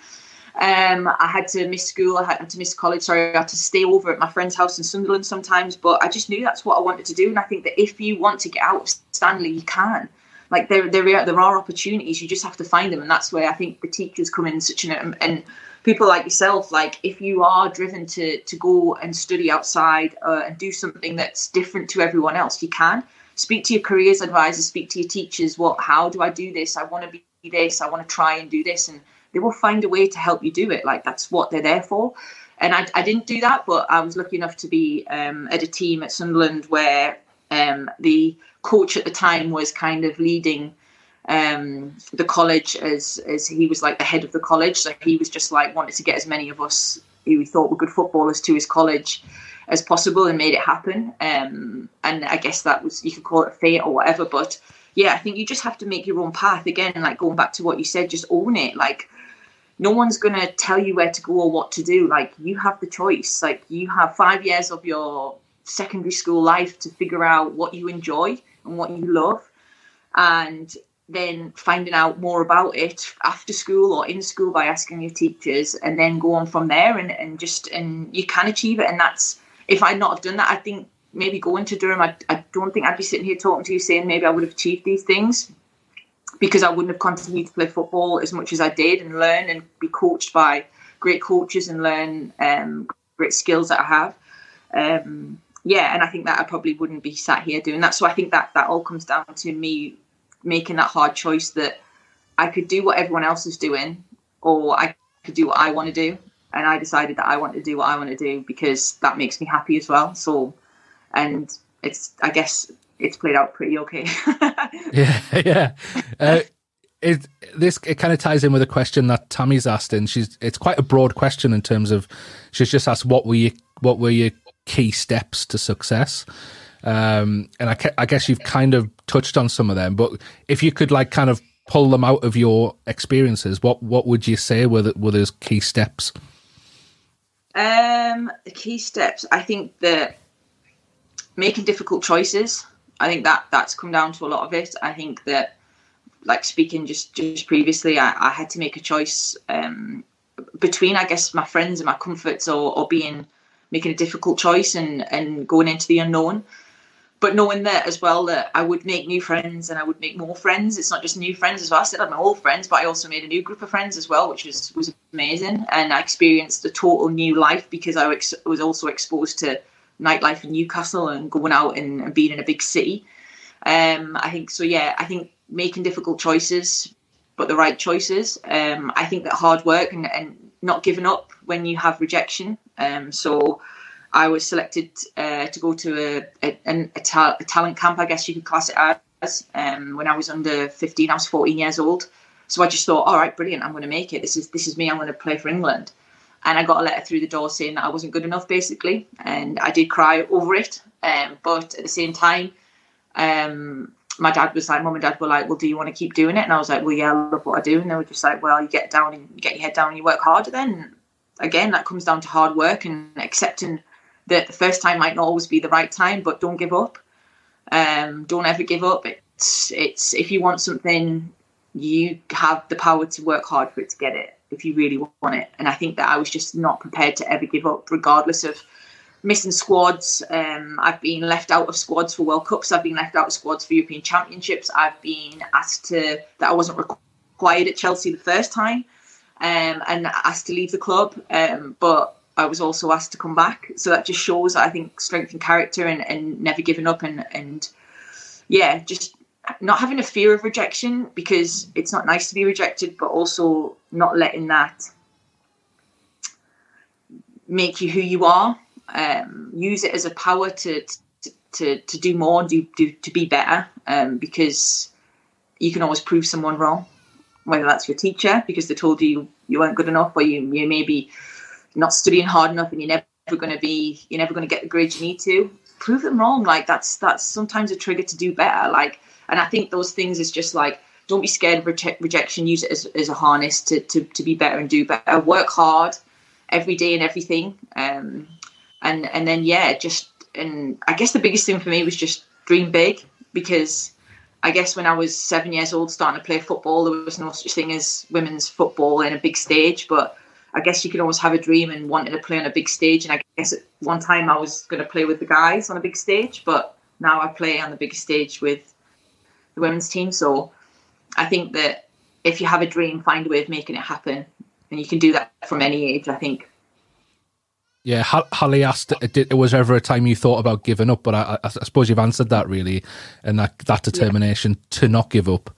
Um, I had to miss school, I had to miss college, sorry, I had to stay over at my friend's house in Sunderland sometimes. But I just knew that's what I wanted to do. And I think that if you want to get out of Stanley, you can like there there are, there are opportunities you just have to find them and that's where i think the teachers come in such an and people like yourself like if you are driven to to go and study outside uh, and do something that's different to everyone else you can. Speak to your careers advisors speak to your teachers what how do i do this? I want to be this i want to try and do this and they will find a way to help you do it like that's what they're there for. And I, I didn't do that but i was lucky enough to be um, at a team at sunderland where um, the coach at the time was kind of leading um, the college as as he was like the head of the college. So he was just like wanted to get as many of us who he thought were good footballers to his college as possible and made it happen. Um, and I guess that was you could call it fate or whatever. But yeah, I think you just have to make your own path again. Like going back to what you said, just own it. Like no one's gonna tell you where to go or what to do. Like you have the choice. Like you have five years of your secondary school life to figure out what you enjoy and what you love and then finding out more about it after school or in school by asking your teachers and then go on from there and, and just and you can achieve it. And that's if I'd not have done that I think maybe going to Durham I, I don't think I'd be sitting here talking to you saying maybe I would have achieved these things because I wouldn't have continued to play football as much as I did and learn and be coached by great coaches and learn um, great skills that I have. Um, yeah, and I think that I probably wouldn't be sat here doing that. So I think that that all comes down to me making that hard choice that I could do what everyone else is doing, or I could do what I want to do. And I decided that I want to do what I want to do because that makes me happy as well. So, and it's I guess it's played out pretty okay. yeah, yeah. Uh, it this it kind of ties in with a question that Tammy's asked, and she's it's quite a broad question in terms of she's just asked what were you what were your key steps to success. Um, and I, I guess you've kind of touched on some of them, but if you could like kind of pull them out of your experiences, what what would you say were the, were those key steps? Um, the key steps, I think that making difficult choices. I think that that's come down to a lot of it. I think that, like speaking just just previously, I, I had to make a choice um, between, I guess, my friends and my comforts, or, or being making a difficult choice and and going into the unknown but knowing that as well that I would make new friends and I would make more friends. It's not just new friends as well. I still had my old friends, but I also made a new group of friends as well, which was was amazing. And I experienced a total new life because I was also exposed to nightlife in Newcastle and going out and, and being in a big city. Um, I think so. Yeah, I think making difficult choices, but the right choices. Um, I think that hard work and, and not giving up when you have rejection. Um, so I was selected uh, to go to a, a, a, ta- a, talent camp, I guess you could class it as. Um, when I was under 15, I was 14 years old. So I just thought, all right, brilliant, I'm going to make it. This is this is me. I'm going to play for England. And I got a letter through the door saying that I wasn't good enough, basically. And I did cry over it. Um, but at the same time, um, my dad was like, Mum and Dad were like, Well, do you want to keep doing it? And I was like, Well, yeah, I love what I do. And they were just like, Well, you get down and get your head down and you work harder then. Again, that comes down to hard work and accepting that the first time might not always be the right time, but don't give up. Um, don't ever give up. It's it's if you want something, you have the power to work hard for it to get it if you really want it. And I think that I was just not prepared to ever give up, regardless of missing squads. Um, I've been left out of squads for World Cups. I've been left out of squads for European Championships. I've been asked to that I wasn't required at Chelsea the first time, um, and asked to leave the club. Um, but I was also asked to come back. So that just shows, I think, strength and character and, and never giving up and, and yeah, just not having a fear of rejection because it's not nice to be rejected, but also not letting that make you who you are. Um, use it as a power to to, to do more, do, do to be better, um, because you can always prove someone wrong, whether that's your teacher because they told you you weren't good enough, or you you maybe not studying hard enough and you're never going to be you're never going to get the grades you need to. Prove them wrong. Like that's that's sometimes a trigger to do better. Like, and I think those things is just like don't be scared of reje- rejection. Use it as, as a harness to, to to be better and do better. Work hard every day and everything. Um, and and then yeah, just and I guess the biggest thing for me was just dream big because I guess when I was seven years old starting to play football, there was no such thing as women's football in a big stage. But I guess you can always have a dream and wanting to play on a big stage. And I guess at one time I was going to play with the guys on a big stage, but now I play on the biggest stage with the women's team. So I think that if you have a dream, find a way of making it happen. And you can do that from any age, I think. Yeah, Holly asked, uh, did, was ever a time you thought about giving up? But I, I, suppose you've answered that really, and that, that determination yeah. to not give up.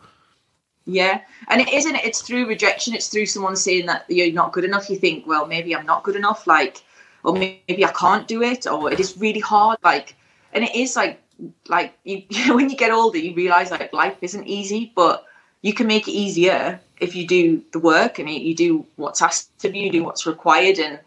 Yeah, and it isn't. It's through rejection. It's through someone saying that you're not good enough. You think, well, maybe I'm not good enough. Like, or maybe I can't do it, or it is really hard. Like, and it is like, like you, when you get older, you realize like life isn't easy, but you can make it easier if you do the work and you do what's asked of you, you do what's required, and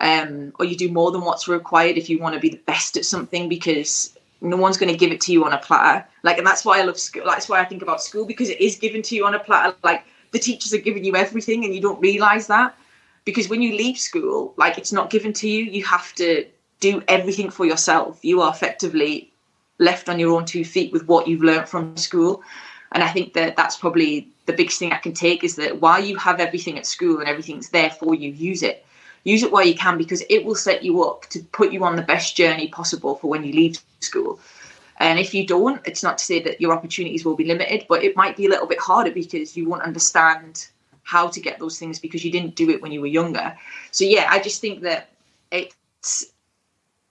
um, or you do more than what's required if you want to be the best at something because no one's going to give it to you on a platter. Like, and that's why I love school. That's why I think about school because it is given to you on a platter. Like, the teachers are giving you everything and you don't realize that because when you leave school, like, it's not given to you. You have to do everything for yourself. You are effectively left on your own two feet with what you've learned from school. And I think that that's probably the biggest thing I can take is that while you have everything at school and everything's there for you, use it use it where you can because it will set you up to put you on the best journey possible for when you leave school. And if you don't, it's not to say that your opportunities will be limited, but it might be a little bit harder because you won't understand how to get those things because you didn't do it when you were younger. So yeah, I just think that it's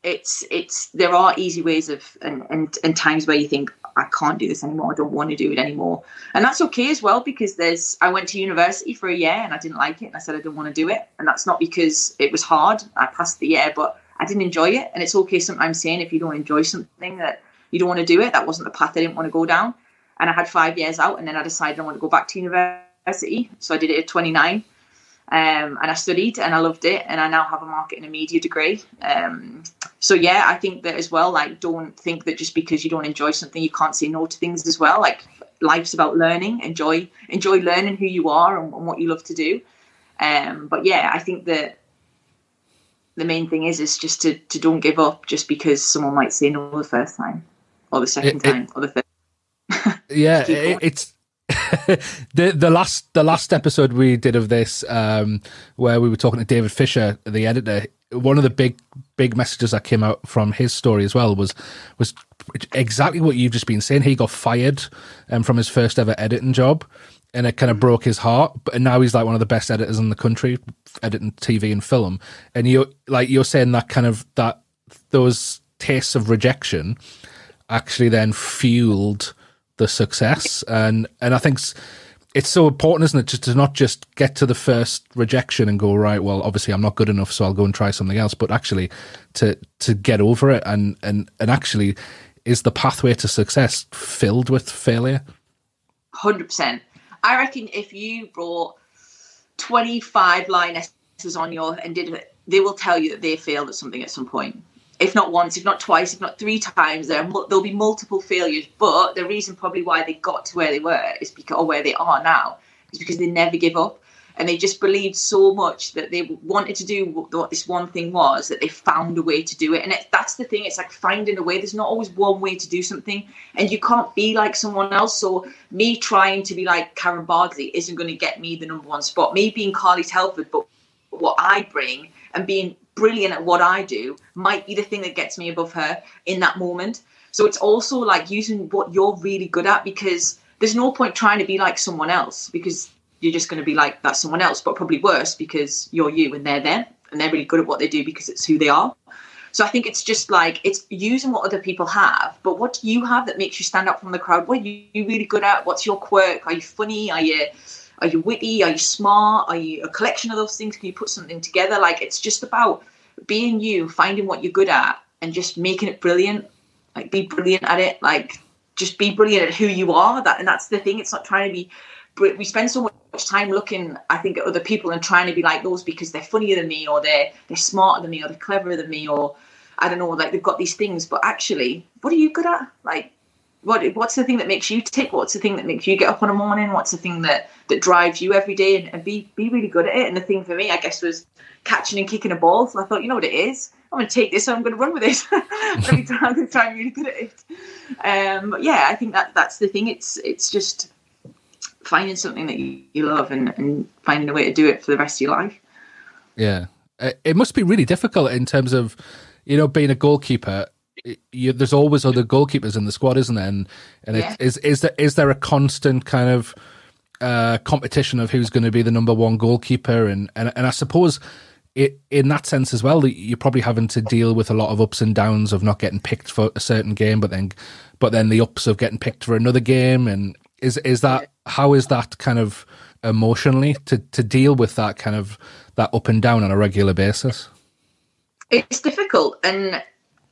it's it's there are easy ways of and and, and times where you think I can't do this anymore. I don't want to do it anymore. And that's okay as well because there's I went to university for a year and I didn't like it and I said I didn't want to do it. And that's not because it was hard. I passed the year, but I didn't enjoy it. And it's okay sometimes saying if you don't enjoy something that you don't want to do it, that wasn't the path I didn't want to go down. And I had five years out and then I decided I want to go back to university. So I did it at 29 um, and I studied and I loved it, and I now have a marketing and media degree. Um, so yeah, I think that as well. Like, don't think that just because you don't enjoy something, you can't say no to things as well. Like, life's about learning. Enjoy enjoy learning who you are and, and what you love to do. Um, but yeah, I think that the main thing is is just to to don't give up just because someone might say no the first time or the second it, time it, or the third. yeah, it, it's the the last the last episode we did of this, um, where we were talking to David Fisher, the editor, one of the big big messages that came out from his story as well was was exactly what you've just been saying. He got fired um, from his first ever editing job, and it kind of broke his heart. But now he's like one of the best editors in the country, editing TV and film. And you like you're saying that kind of that those tastes of rejection actually then fueled the success. And and I think it's so important, isn't it, just to not just get to the first rejection and go right. Well, obviously I'm not good enough, so I'll go and try something else. But actually, to to get over it and and and actually, is the pathway to success filled with failure? Hundred percent. I reckon if you brought twenty five line lionesses on your and did it, they will tell you that they failed at something at some point if not once, if not twice, if not three times, there there'll be multiple failures. But the reason probably why they got to where they were is because, or where they are now, is because they never give up, and they just believed so much that they wanted to do what this one thing was that they found a way to do it. And it, that's the thing; it's like finding a way. There's not always one way to do something, and you can't be like someone else. So me trying to be like Karen Bardsley isn't going to get me the number one spot. Me being Carly Telford, but what I bring and being brilliant at what I do might be the thing that gets me above her in that moment. So it's also like using what you're really good at because there's no point trying to be like someone else because you're just going to be like that someone else, but probably worse because you're you and they're them. and they're really good at what they do because it's who they are. So I think it's just like it's using what other people have, but what do you have that makes you stand out from the crowd? What are you really good at? What's your quirk? Are you funny? Are you are you witty? Are you smart? Are you a collection of those things? Can you put something together? Like it's just about being you, finding what you're good at, and just making it brilliant. Like be brilliant at it. Like just be brilliant at who you are. That and that's the thing. It's not trying to be. We spend so much time looking, I think, at other people and trying to be like those because they're funnier than me, or they're they're smarter than me, or they're cleverer than me, or I don't know, like they've got these things. But actually, what are you good at? Like, what what's the thing that makes you tick? What's the thing that makes you get up on a morning? What's the thing that that drives you every day? And, and be be really good at it. And the thing for me, I guess, was catching and kicking a ball. So I thought, you know what it is. I'm going to take this and I'm going to run with it. I'm really good at it. Um, but yeah, I think that that's the thing. It's it's just finding something that you, you love and, and finding a way to do it for the rest of your life. Yeah, it must be really difficult in terms of you know being a goalkeeper. You, there's always other goalkeepers in the squad, isn't there? And, and Yeah. it, is is there is there a constant kind of uh, competition of who's going to be the number one goalkeeper? And and, and I suppose it, in that sense as well, you're probably having to deal with a lot of ups and downs of not getting picked for a certain game, but then but then the ups of getting picked for another game. And is is that how is that kind of emotionally to to deal with that kind of that up and down on a regular basis? it's difficult and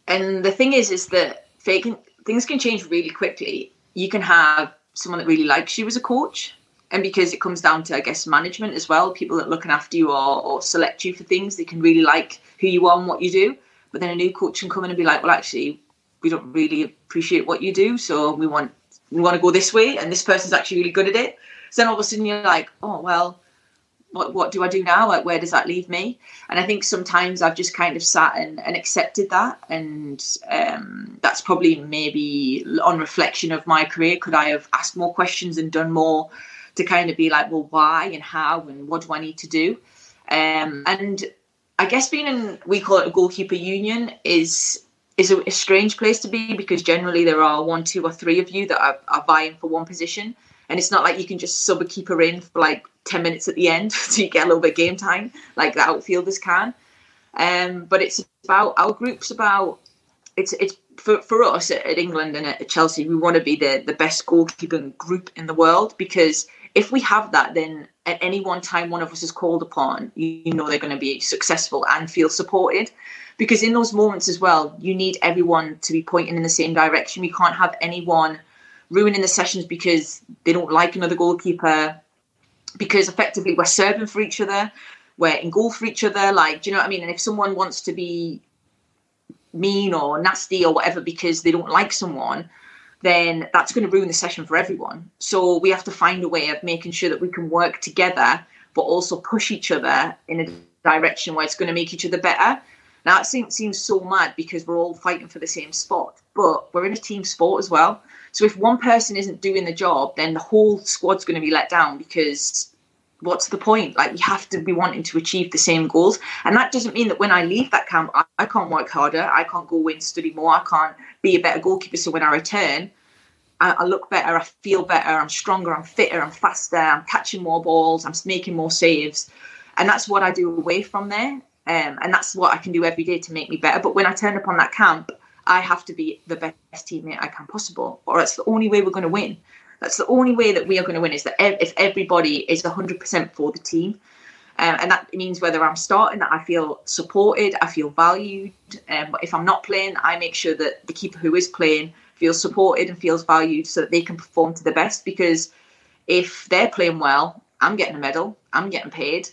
and the thing is is that things can change really quickly. You can have someone that really likes you as a coach. And because it comes down to i guess management as well people that are looking after you or, or select you for things they can really like who you are and what you do. But then a new coach can come in and be like well actually we don't really appreciate what you do so we want we want to go this way and this person's actually really good at it. So then all of a sudden you're like oh well what what do I do now? Like where does that leave me? And I think sometimes I've just kind of sat and, and accepted that, and um, that's probably maybe on reflection of my career. Could I have asked more questions and done more to kind of be like, well, why and how and what do I need to do? Um, and I guess being in we call it a goalkeeper union is is a, a strange place to be because generally there are one, two, or three of you that are, are vying for one position. And it's not like you can just sub a keeper in for like 10 minutes at the end so you get a little bit game time like the outfielders can. Um, but it's about our group's about it's it's for, for us at, England and at Chelsea, we want to be the, the best goalkeeping group in the world because if we have that, then at any one time one of us is called upon, you, you know they're going to be successful and feel supported. Because in those moments as well, you need everyone to be pointing in the same direction. We can't have anyone ruining the sessions because they don't like another goalkeeper because effectively we're serving for each other, we're in goal for each other. Like, do you know what I mean? And if someone wants to be mean or nasty or whatever because they don't like someone, then that's going to ruin the session for everyone. So we have to find a way of making sure that we can work together, but also push each other in a direction where it's going to make each other better. Now it seems, seems so mad because we're all fighting for the same spot, but we're in a team sport as well. So if one person isn't doing the job, then the whole squad's going to be let down because what's the point? Like you have to be wanting to achieve the same goals, and that doesn't mean that when I leave that camp, I, I can't work harder. I can't go in study more. I can't be a better goalkeeper. So when I return, I, I look better. I feel better. I'm stronger. I'm fitter. I'm faster. I'm catching more balls. I'm making more saves, and that's what I do away from there. Um, and that's what I can do every day to make me better. But when I turn up on that camp, I have to be the best teammate I can possible, or it's the only way we're going to win. That's the only way that we are going to win is that if everybody is 100% for the team. Um, and that means whether I'm starting, I feel supported, I feel valued. Um, but if I'm not playing, I make sure that the keeper who is playing feels supported and feels valued so that they can perform to the best. Because if they're playing well, I'm getting a medal, I'm getting paid.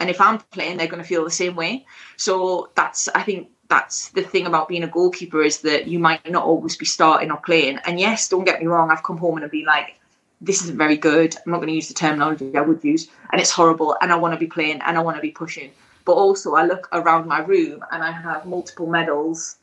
And if I'm playing, they're going to feel the same way. So that's, I think, that's the thing about being a goalkeeper is that you might not always be starting or playing. And yes, don't get me wrong, I've come home and I've been like, this isn't very good. I'm not going to use the terminology I would use, and it's horrible. And I want to be playing and I want to be pushing. But also, I look around my room and I have multiple medals,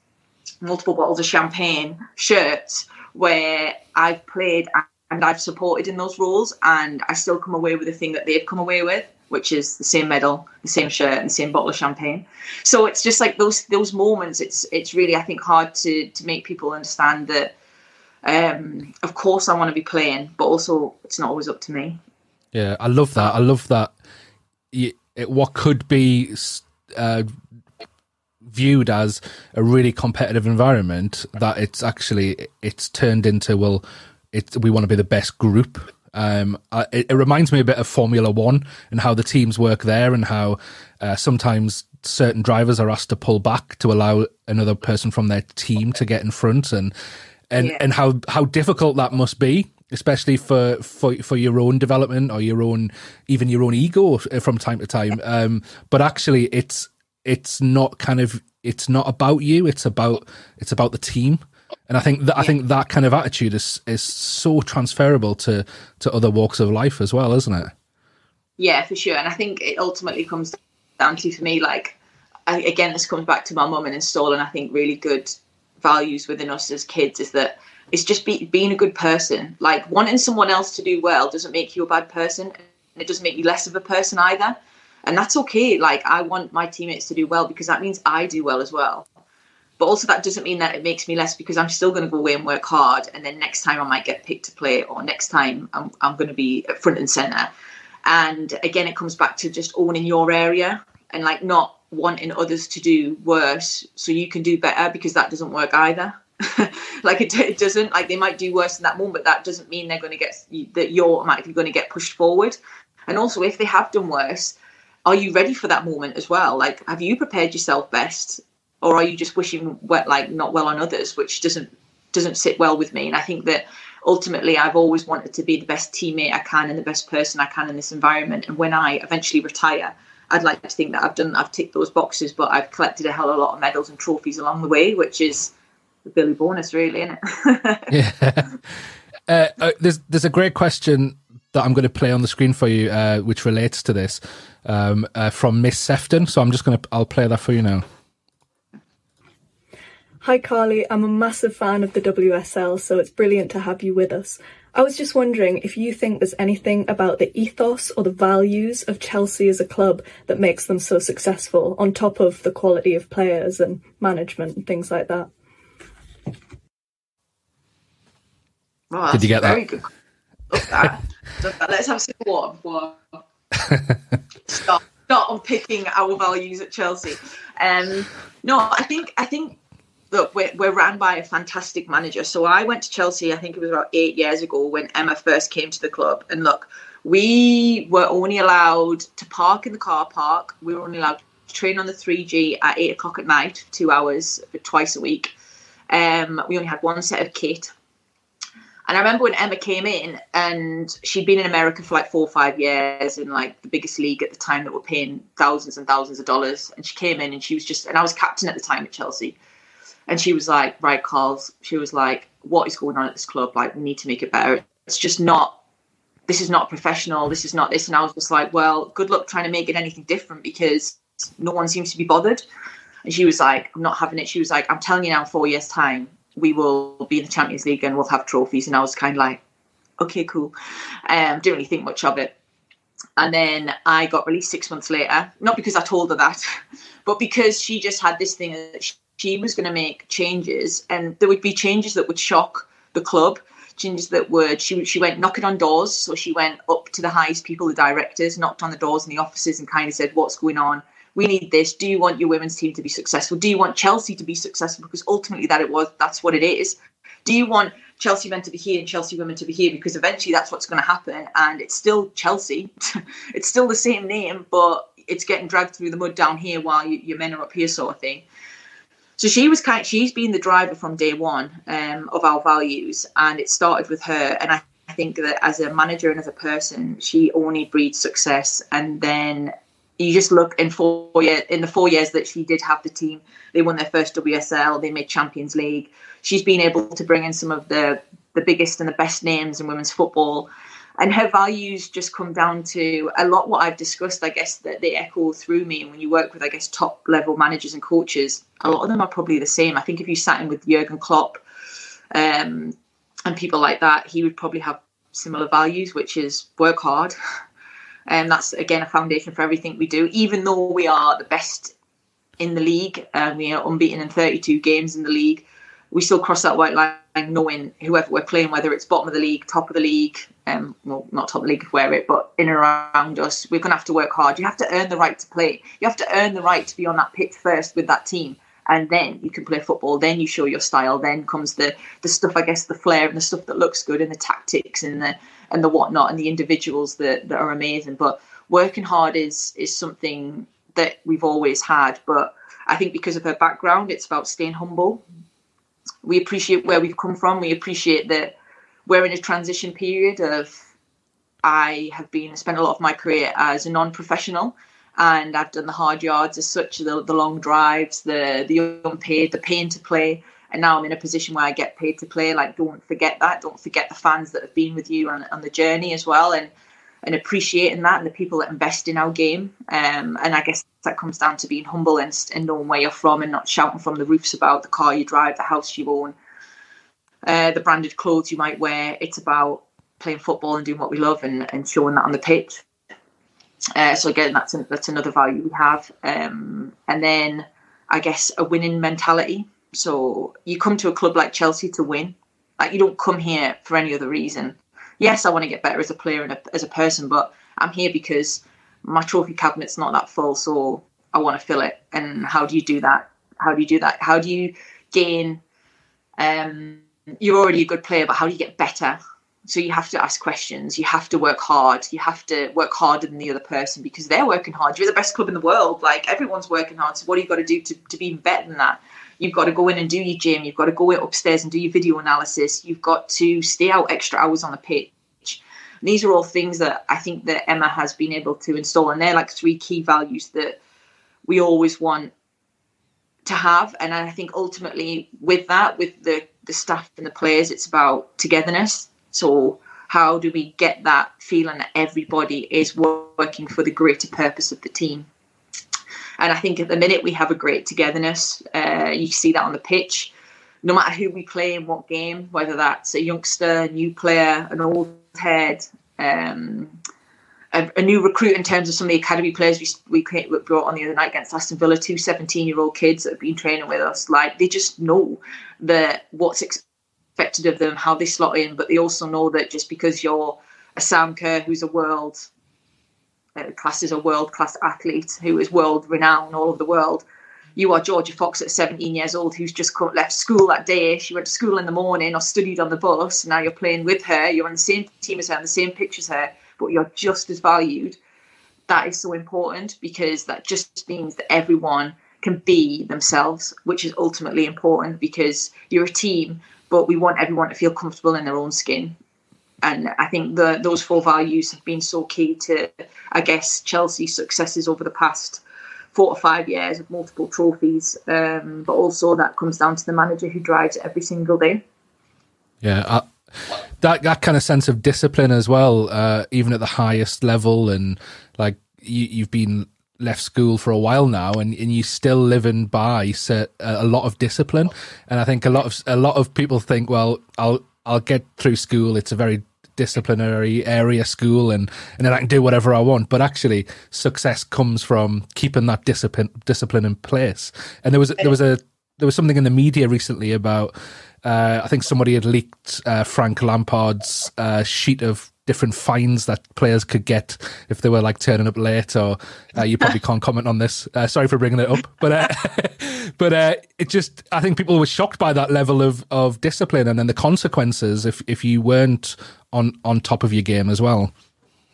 multiple bottles of champagne, shirts where I've played and I've supported in those roles, and I still come away with the thing that they've come away with which is the same medal, the same shirt, and the same bottle of champagne. So it's just like those those moments. It's it's really I think hard to to make people understand that. Um, of course, I want to be playing, but also it's not always up to me. Yeah, I love that. I love that. It, what could be uh, viewed as a really competitive environment that it's actually it's turned into well it's we want to be the best group um, it, it, reminds me a bit of Formula One and how the teams work there, and how uh, sometimes certain drivers are asked to pull back to allow another person from their team to get in front, and and yeah. and how how difficult that must be, especially for for for your own development or your own even your own ego from time to time. Um, but actually, it's it's not kind of it's not about you. It's about it's about the team. And I think that, yeah. I think that kind of attitude is is so transferable to to other walks of life as well, isn't it? Yeah, for sure. And I think it ultimately comes down to for me, like I, again, this comes back to my mum and installing I think really good values within us as kids is that it's just be, being a good person. Like wanting someone else to do well doesn't make you a bad person, and it doesn't make you less of a person either. And that's okay. Like I want my teammates to do well because that means I do well as well. But also that doesn't mean that it makes me less because I'm still going to go away and work hard. And then next time I might get picked to play, or next time I'm, I'm going to be front and center. And again, it comes back to just owning your area and like not wanting others to do worse so you can do better because that doesn't work either. like it, it, doesn't like they might do worse in that moment but that doesn't mean they're going to get that you're automatically going to get pushed forward and also if they have done worse are you ready for that moment as well like have you prepared yourself best or are you just wishing like not well on others, which doesn't doesn't sit well with me? And I think that ultimately I've always wanted to be the best teammate I can and the best person I can in this environment. And when I eventually retire, I'd like to think that I've done I've ticked those boxes, but I've collected a hell of a lot of medals and trophies along the way, which is the Billy bonus, really, isn't it? yeah. Uh, uh, there's there's a great question that I'm going to play on the screen for you, uh, which relates to this um, uh, from Miss Sefton. So I'm just going to I'll play that for you now. Hi Carly, I'm a massive fan of the WSL, so it's brilliant to have you with us. I was just wondering if you think there's anything about the ethos or the values of Chelsea as a club that makes them so successful, on top of the quality of players and management and things like that. Oh, Did you get very that? Good. Love that. Love that. Let's have some water before start, start unpicking our values at Chelsea. Um, no, I think I think look, we're, we're ran by a fantastic manager. So I went to Chelsea, I think it was about eight years ago when Emma first came to the club. And look, we were only allowed to park in the car park. We were only allowed to train on the 3G at eight o'clock at night, two hours, twice a week. Um, we only had one set of kit. And I remember when Emma came in and she'd been in America for like four or five years in like the biggest league at the time that were paying thousands and thousands of dollars. And she came in and she was just, and I was captain at the time at Chelsea. And she was like, right, calls. she was like, what is going on at this club? Like, we need to make it better. It's just not, this is not professional. This is not this. And I was just like, well, good luck trying to make it anything different because no one seems to be bothered. And she was like, I'm not having it. She was like, I'm telling you now, four years' time, we will be in the Champions League and we'll have trophies. And I was kind of like, okay, cool. Um, didn't really think much of it. And then I got released six months later, not because I told her that, but because she just had this thing that she, she was going to make changes, and there would be changes that would shock the club. Changes that would she she went knocking on doors, so she went up to the highest people, the directors, knocked on the doors in the offices, and kind of said, "What's going on? We need this. Do you want your women's team to be successful? Do you want Chelsea to be successful? Because ultimately, that it was that's what it is. Do you want Chelsea men to be here and Chelsea women to be here? Because eventually, that's what's going to happen, and it's still Chelsea. it's still the same name, but it's getting dragged through the mud down here while you, your men are up here, sort of thing. So she was kind. She's been the driver from day one um, of our values, and it started with her. And I, I think that as a manager and as a person, she only breeds success. And then you just look in four years in the four years that she did have the team, they won their first WSL, they made Champions League. She's been able to bring in some of the the biggest and the best names in women's football and her values just come down to a lot what I've discussed. I guess that they echo through me. And when you work with, I guess, top level managers and coaches, a lot of them are probably the same. I think if you sat in with Jurgen Klopp um, and people like that, he would probably have similar values, which is work hard. And that's again a foundation for everything we do. Even though we are the best in the league, we are unbeaten in 32 games in the league, we still cross that white line knowing whoever we're playing, whether it's bottom of the league, top of the league, Um, well, not top league wear it, but in and around us, we're going to have to work hard. You have to earn the right to play. You have to earn the right to be on that pitch first with that team, and then you can play football. Then you show your style. Then comes the the stuff, I guess, the flair and the stuff that looks good, and the tactics and the and the whatnot, and the individuals that that are amazing. But working hard is is something that we've always had, but I think because of her background, it's about staying humble. We appreciate where we've come from. We appreciate that we're in a transition period of I have been spent a lot of my career as a non-professional and I've done the hard yards as such, the, the long drives, the the unpaid, the paying to play. And now I'm in a position where I get paid to play. Like, don't forget that. Don't forget the fans that have been with you on, on the journey as well. And and appreciating that and the people that invest in our game. Um, and I guess that comes down to being humble and, and knowing where you're from and not shouting from the roofs about the car you drive, the house you own, uh, the branded clothes you might wear. It's about playing football and doing what we love and, and showing that on the pitch. Uh, so again, that's that's another value we have. Um, and then I guess a winning mentality. So you come to a club like Chelsea to win. Like you don't come here for any other reason yes, I want to get better as a player and a, as a person, but I'm here because my trophy cabinet's not that full, so I want to fill it. And how do you do that? How do you do that? How do you gain? Um, you're already a good player, but how do you get better? So you have to ask questions. You have to work hard. You have to work harder than the other person because they're working hard. You're the best club in the world. Like everyone's working hard. So what do you got to do to, to be better than that? You've got to go in and do your gym. You've got to go upstairs and do your video analysis. You've got to stay out extra hours on the pitch. And these are all things that I think that Emma has been able to install, and they're like three key values that we always want to have. And I think ultimately, with that, with the the staff and the players, it's about togetherness. So how do we get that feeling that everybody is working for the greater purpose of the team? And I think at the minute we have a great togetherness. Uh, you see that on the pitch. No matter who we play in what game, whether that's a youngster, new player, an old head, um, a, a, new recruit in terms of some of the academy players we, we brought on the other night against Aston Villa, two 17 year old kids that have been training with us. Like they just know that what's expected of them, how they slot in, but they also know that just because you're a Sam Kerr who's a world uh, class as a world class athlete who is world renowned all over the world. You are Jorja Fox at 17 years old who's just left school that day. She went to school in the morning or studied on the bus. Now you're playing with her. You're on the same team as her, on the same pitch as her, but you're just as valued. That is so important because that just means that everyone can be themselves, which is ultimately important because you're a team, but we want everyone to feel comfortable in their own skin and I think the, those four values have been so key to, I guess, Chelsea's successes over the past four or five years of multiple trophies. Um, but also that comes down to the manager who drives it every single day. Yeah, that that kind of sense of discipline as well, uh, even at the highest level, and like you, you've been left school for a while now and, and you still living by a, a lot of discipline and i think a lot of a lot of people think well i'll i'll get through school it's a very disciplinary area school and and then I can do whatever I want. But actually, success comes from keeping that discipline discipline in place. And there was there was a there was something in the media recently about uh, I think somebody had leaked uh, Frank Lampard's uh, sheet of different fines that players could get if they were like turning up late or uh, you probably can't comment on this. Uh, sorry for bringing it up but uh, but uh, it just i think people were shocked by that level of of discipline and then the consequences if if you weren't on on top of your game as well.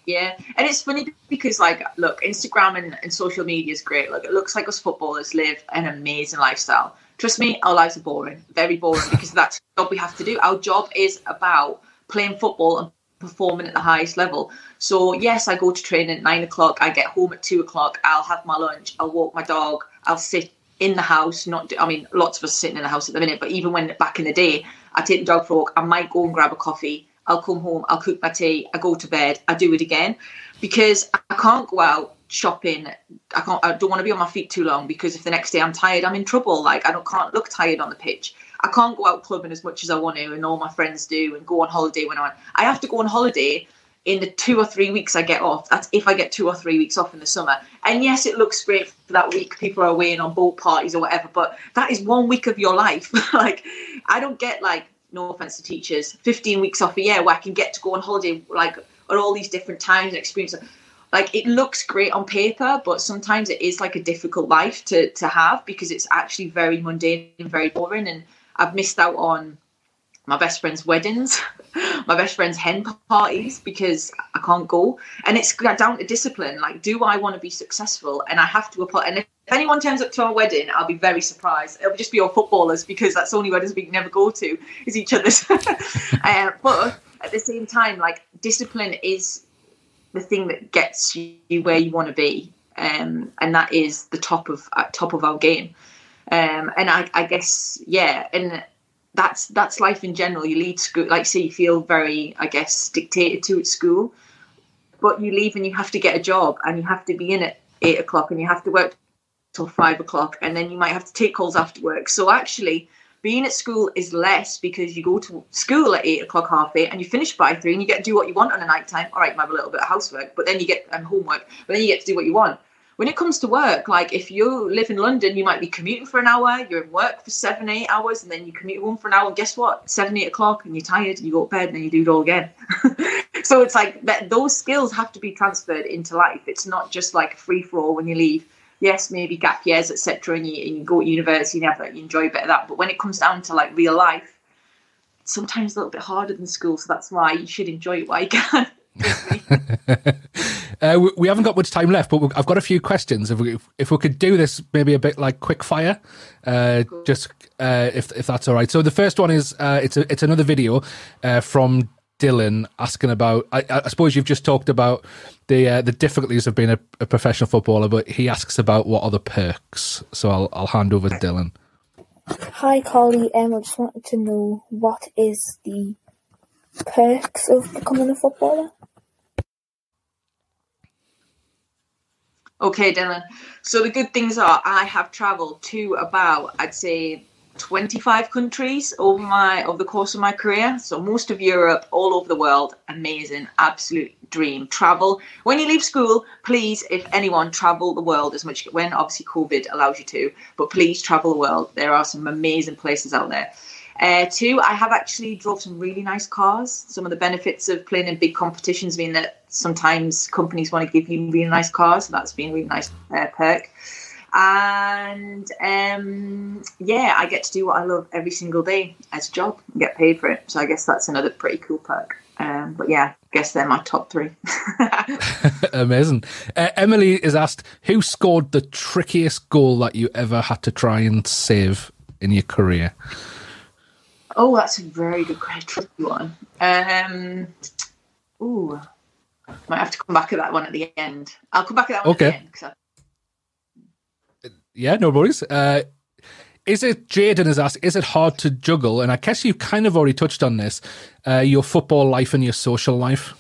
Yeah and it's funny because like look instagram and, and social media is great. Like it looks like us footballers live an amazing lifestyle trust me our lives are boring very boring because that's the job we have to do our job is about playing football and performing at the highest level. So yes, I go to training at nine o'clock. I get home at two o'clock. I'll have my lunch. I'll walk my dog. I'll sit in the house. Not, do, I mean, lots of us sitting in the house at the minute. But even when back in the day, I take the dog for a walk. I might go and grab a coffee. I'll come home. I'll cook my tea. I go to bed. I do it again because I can't go out shopping. I can't. I don't want to be on my feet too long because if the next day I'm tired, I'm in trouble. Like I don't can't look tired on the pitch. I can't go out clubbing as much as I want to, and all my friends do, and go on holiday when I want. I have to go on holiday in the two or three weeks I get off. That's if I get two or three weeks off in the summer. And yes, it looks great for that week. People are away and on boat parties or whatever, but that is one week of your life. like, I don't get like no offense to teachers, 15 weeks off a year where I can get to go on holiday like at all these different times and experience. Like it looks great on paper, but sometimes it is like a difficult life to to have because it's actually very mundane and very boring. And I've missed out on my best friend's weddings, my best friend's hen parties because I can't go. And it's down to discipline. Like, do I want to be successful? And I have to apply. And if anyone turns up to our wedding, I'll be very surprised. It'll just be all footballers because that's the only weddings we can never go to is each other's. uh, but at the same time, like discipline is the thing that gets you where you want to be, um, and that is the top of uh, top of our game. Um, and I, I guess yeah, and that's that's life in general. You leave school, like say, you feel very, I guess, dictated to at school, but you leave and you have to get a job, and you have to be in at eight o'clock, and you have to work till five o'clock, and then you might have to take calls after work. So actually, being at school is less because you go to school at eight o'clock, half eight, and you finish by three, and you get to do what you want on a night time. All right, you might have a little bit of housework, but then you get and homework, but then you get to do what you want. When it comes to work, like if you live in London, you might be commuting for an hour, you're in work for seven, eight hours, and then you commute home for an hour. And guess what? Seven, eight o'clock, and you're tired, and you go to bed, and then you do it all again. so it's like that; those skills have to be transferred into life. It's not just like a free for all when you leave yes, maybe gap years, etc., and you, and you go to university and you, you enjoy a bit of that. But when it comes down to like real life, sometimes a little bit harder than school. So that's why you should enjoy it while you can. uh, we, we, haven't got much time left, but I've got a few questions. If we if we could do this, maybe a bit like quick fire, uh, just uh, if if that's all right. So the first one is uh, it's a, it's another video uh, from Dylan asking about. I, I, suppose you've just talked about the uh, the difficulties of being a, a, professional footballer, but he asks about what are the perks. So I'll I'll hand over to Dylan. Hi, Carly. Um, I just wanted to know what is the perks of becoming a footballer. Okay, Dylan. So the good things are I have travelled to about I'd say 25 countries over my over the course of my career. So most of Europe, all over the world. Amazing, absolute dream. Travel. When you leave school, please, if anyone, travel the world as much when obviously COVID allows you to. But please travel the world. There are some amazing places out there. Uh, two, I have actually drove some really nice cars. Some of the benefits of playing in big competitions mean that sometimes companies want to give you really nice cars. So that's been a really nice uh, perk and um, yeah, I get to do what I love every single day as a job and get paid for it. So I guess that's another pretty cool perk. Um, but yeah, I guess they're my top three. Amazing. Uh, Emily is asked, who scored the trickiest goal that you ever had to try and save in your career? Oh, that's a very good, tricky one. Um, ooh, might have to come back at that one at the end. I'll come back at that one okay. at the end because yeah, no worries. Uh, is it Jaden has asked? Is it hard to juggle? And I guess you kind of already touched on this. Uh, your football life and your social life.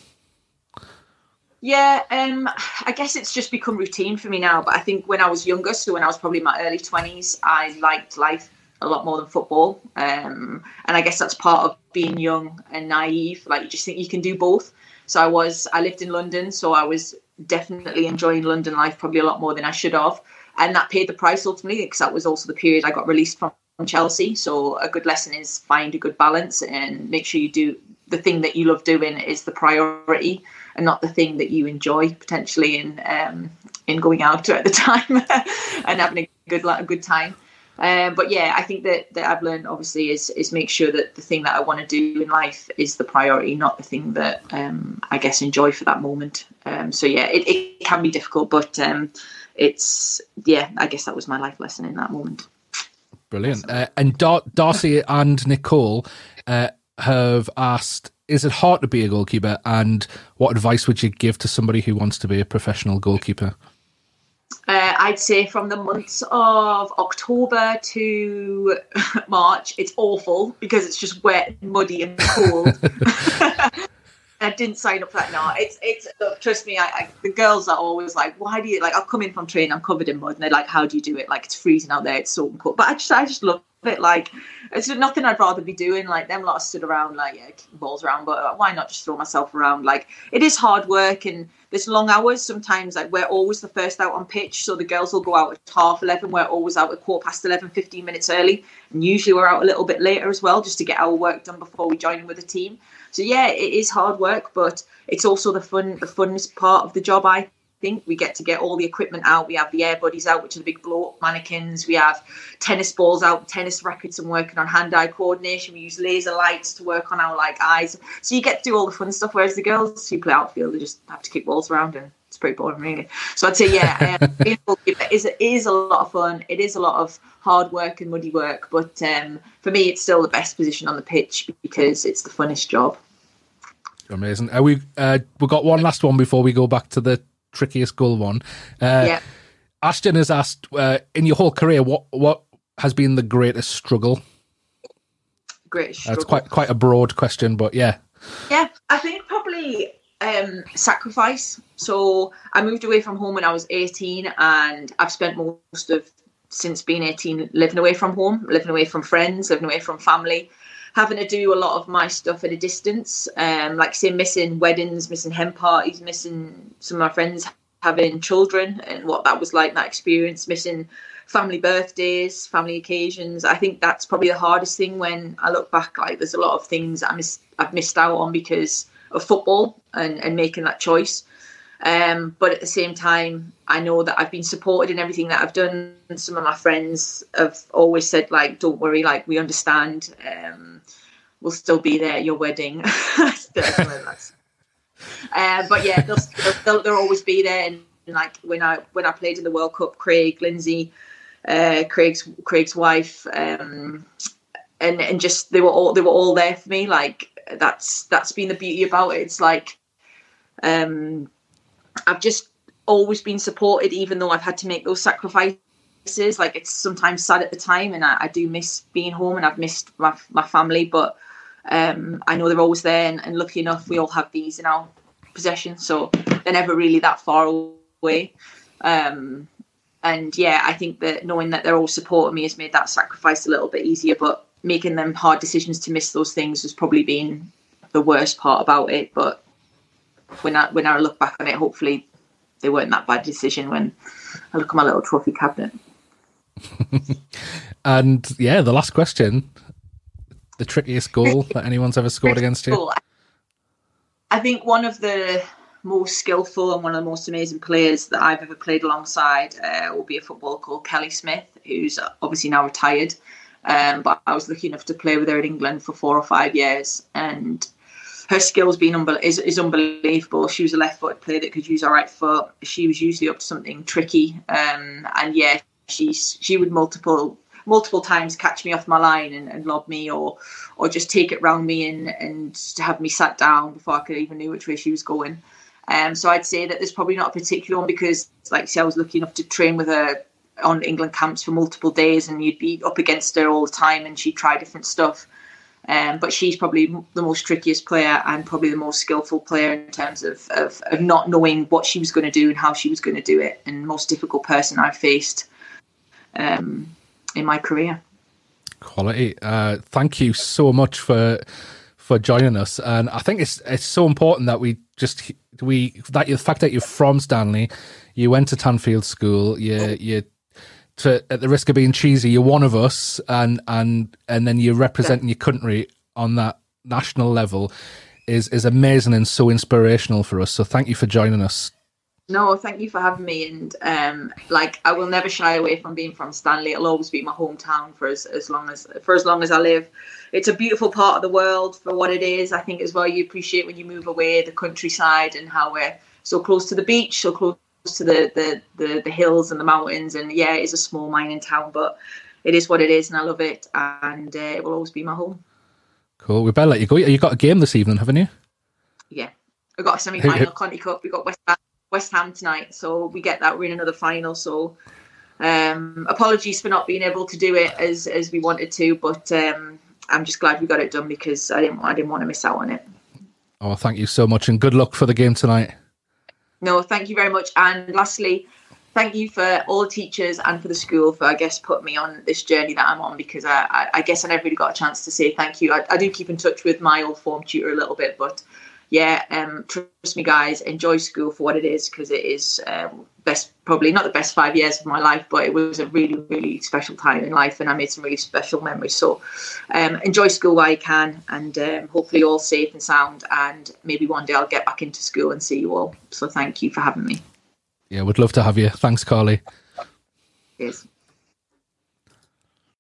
Yeah, um, I guess it's just become routine for me now. But I think when I was younger, so when I was probably in my early twenties, I liked life a lot more than football. Um, and I guess that's part of being young and naive. Like you just think you can do both. So I was, I lived in London, so I was definitely enjoying London life probably a lot more than I should have and that paid the price ultimately because that was also the period I got released from Chelsea. So a good lesson is find a good balance and make sure you do the thing that you love doing is the priority and not the thing that you enjoy potentially in um, in going out at the time and having a good a good time. Um, but yeah, I think that, that I've learned obviously is is make sure that the thing that I want to do in life is the priority, not the thing that um, I guess enjoy for that moment. Um, so yeah, it, it can be difficult, but um, it's yeah, I guess that was my life lesson in that moment. Brilliant. Uh, and Dar- Darcy and Nicole uh, have asked, is it hard to be a goalkeeper? And what advice would you give to somebody who wants to be a professional goalkeeper? Uh, I'd say from the months of October to March, it's awful because it's just wet, and muddy, and cold. I didn't sign up for that. No, it's it's look, trust me. I, I, the girls are always like, why do you like? I'll come in from training, I'm covered in mud, and they're like, how do you do it? Like it's freezing out there, it's so cold. But I just I just love it. Like it's nothing I'd rather be doing. Like them lot stood around, like yeah, balls around. But why not just throw myself around? Like it is hard work and there's long hours. Sometimes like we're always the first out on pitch, so the girls will go out at half eleven. We're always out at quarter past 11, 15 minutes early, and usually we're out a little bit later as well, just to get our work done before we join in with the team. So yeah, it is hard work, but it's also the fun, the funnest part of the job. I think we get to get all the equipment out. We have the air buddies out, which are the big blow up mannequins. We have tennis balls out, tennis rackets, and working on hand eye coordination. We use laser lights to work on our like eyes. So you get to do all the fun stuff. Whereas the girls who play outfield, they just have to kick balls around and it's pretty boring, really. So I'd say, yeah, um, being a goalkeeper is, is a lot of fun. It is a lot of hard work and muddy work, but um, for me, it's still the best position on the pitch because it's the funnest job. Amazing. Uh, we uh, we got one last one before we go back to the trickiest goal one. Uh, yeah. Ashton has asked, uh, in your whole career, what what has been the greatest struggle? Greatest That's struggle. quite quite a broad question, but yeah. Yeah, I think probably um, sacrifice. So I moved away from home when I was 18, and I've spent most of since being 18 living away from home, living away from friends, living away from family, having to do a lot of my stuff at a distance. Um, like say, missing weddings, missing hen parties, missing some of my friends having children, and what that was like. That experience, missing family birthdays, family occasions. I think that's probably the hardest thing when I look back. Like there's a lot of things I miss, I've missed out on because of football and, and making that choice. Um, but at the same time, I know that I've been supported in everything that I've done. Some of my friends have always said, like, don't worry, like, we understand. Um, we'll still be there at your wedding. uh, but yeah, they'll, they'll, they'll, always be there. And, like when I when I played in the World Cup, Craig, Lindsay, uh, Craig's Craig's wife, um, and and just they were all they were all there for me. Like that's that's been the beauty about it. It's like um, I've just always been supported, even though I've had to make those sacrifices. Like it's sometimes sad at the time, and I, I do miss being home, and I've missed my my family, but um, I know they're always there. And, and lucky enough, we all have these in our possession, so they're never really that far away. Um, and yeah, I think that knowing that they're all supporting me has made that sacrifice a little bit easier. But making them hard decisions to miss those things has probably been the worst part about it. But when I when I look back on it, hopefully they weren't that bad decision. When I look at my little trophy cabinet. and yeah, the last question: the trickiest goal that anyone's ever scored against you. I think one of the most skillful and one of the most amazing players that I've ever played alongside uh, will be a footballer called Kelly Smith, who's obviously now retired. Um, but I was lucky enough to play with her in England for four or five years, and her skills being unbe- is, is unbelievable. She was a left-footed player that could use her right foot. She was usually up to something tricky, um, and yeah, she she would multiple multiple times catch me off my line and, and lob me or or just take it round me and and have me sat down before I could even know which way she was going. Um, so I'd say that there's probably not a particular one because, like, I was lucky enough to train with her on England camps for multiple days, and you'd be up against her all the time, and she'd try different stuff. Um, but she's probably the most trickiest player and probably the most skillful player in terms of, of, of not knowing what she was going to do and how she was going to do it, and most difficult person I've faced um, in my career. Quality. Uh, thank you so much for for joining us, and I think it's it's so important that we just we that the fact that you're from Stanley, you went to Tanfield School, you you to at the risk of being cheesy, you're one of us, and and and then you're representing your country on that national level is is amazing and so inspirational for us. So thank you for joining us. No, thank you for having me. And um, like, I will never shy away from being from Stanley. It'll always be my hometown for as, as long as for as long as I live. It's a beautiful part of the world for what it is. I think as well you appreciate when you move away the countryside and how we're so close to the beach, so close to the the the, the hills and the mountains. And yeah, it is a small mining town, but it is what it is, and I love it. And uh, it will always be my home. Cool. We better let you go. You got a game this evening, haven't you? Yeah, we got a semi-final Conti Cup. We got West Ham West Ham tonight, so we get that. We're in another final, so um, apologies for not being able to do it as as we wanted to, but um, I'm just glad we got it done because I didn't I didn't want to miss out on it. Oh, thank you so much, and good luck for the game tonight. No, thank you very much. And lastly, thank you for all the teachers and for the school for I guess putting me on this journey that I'm on because I, I, I guess I never really got a chance to say thank you. I, I, do keep in touch with my old form tutor a little bit, but yeah, um, trust me, guys, enjoy school for what it is because it is um, best, probably not the best five years of my life, but it was a really, really special time in life, and I made some really special memories. So um, enjoy school while you can, and um, hopefully all safe and sound. And maybe one day I'll get back into school and see you all. So thank you for having me. Yeah, we'd love to have you. Thanks, Carly. Yes.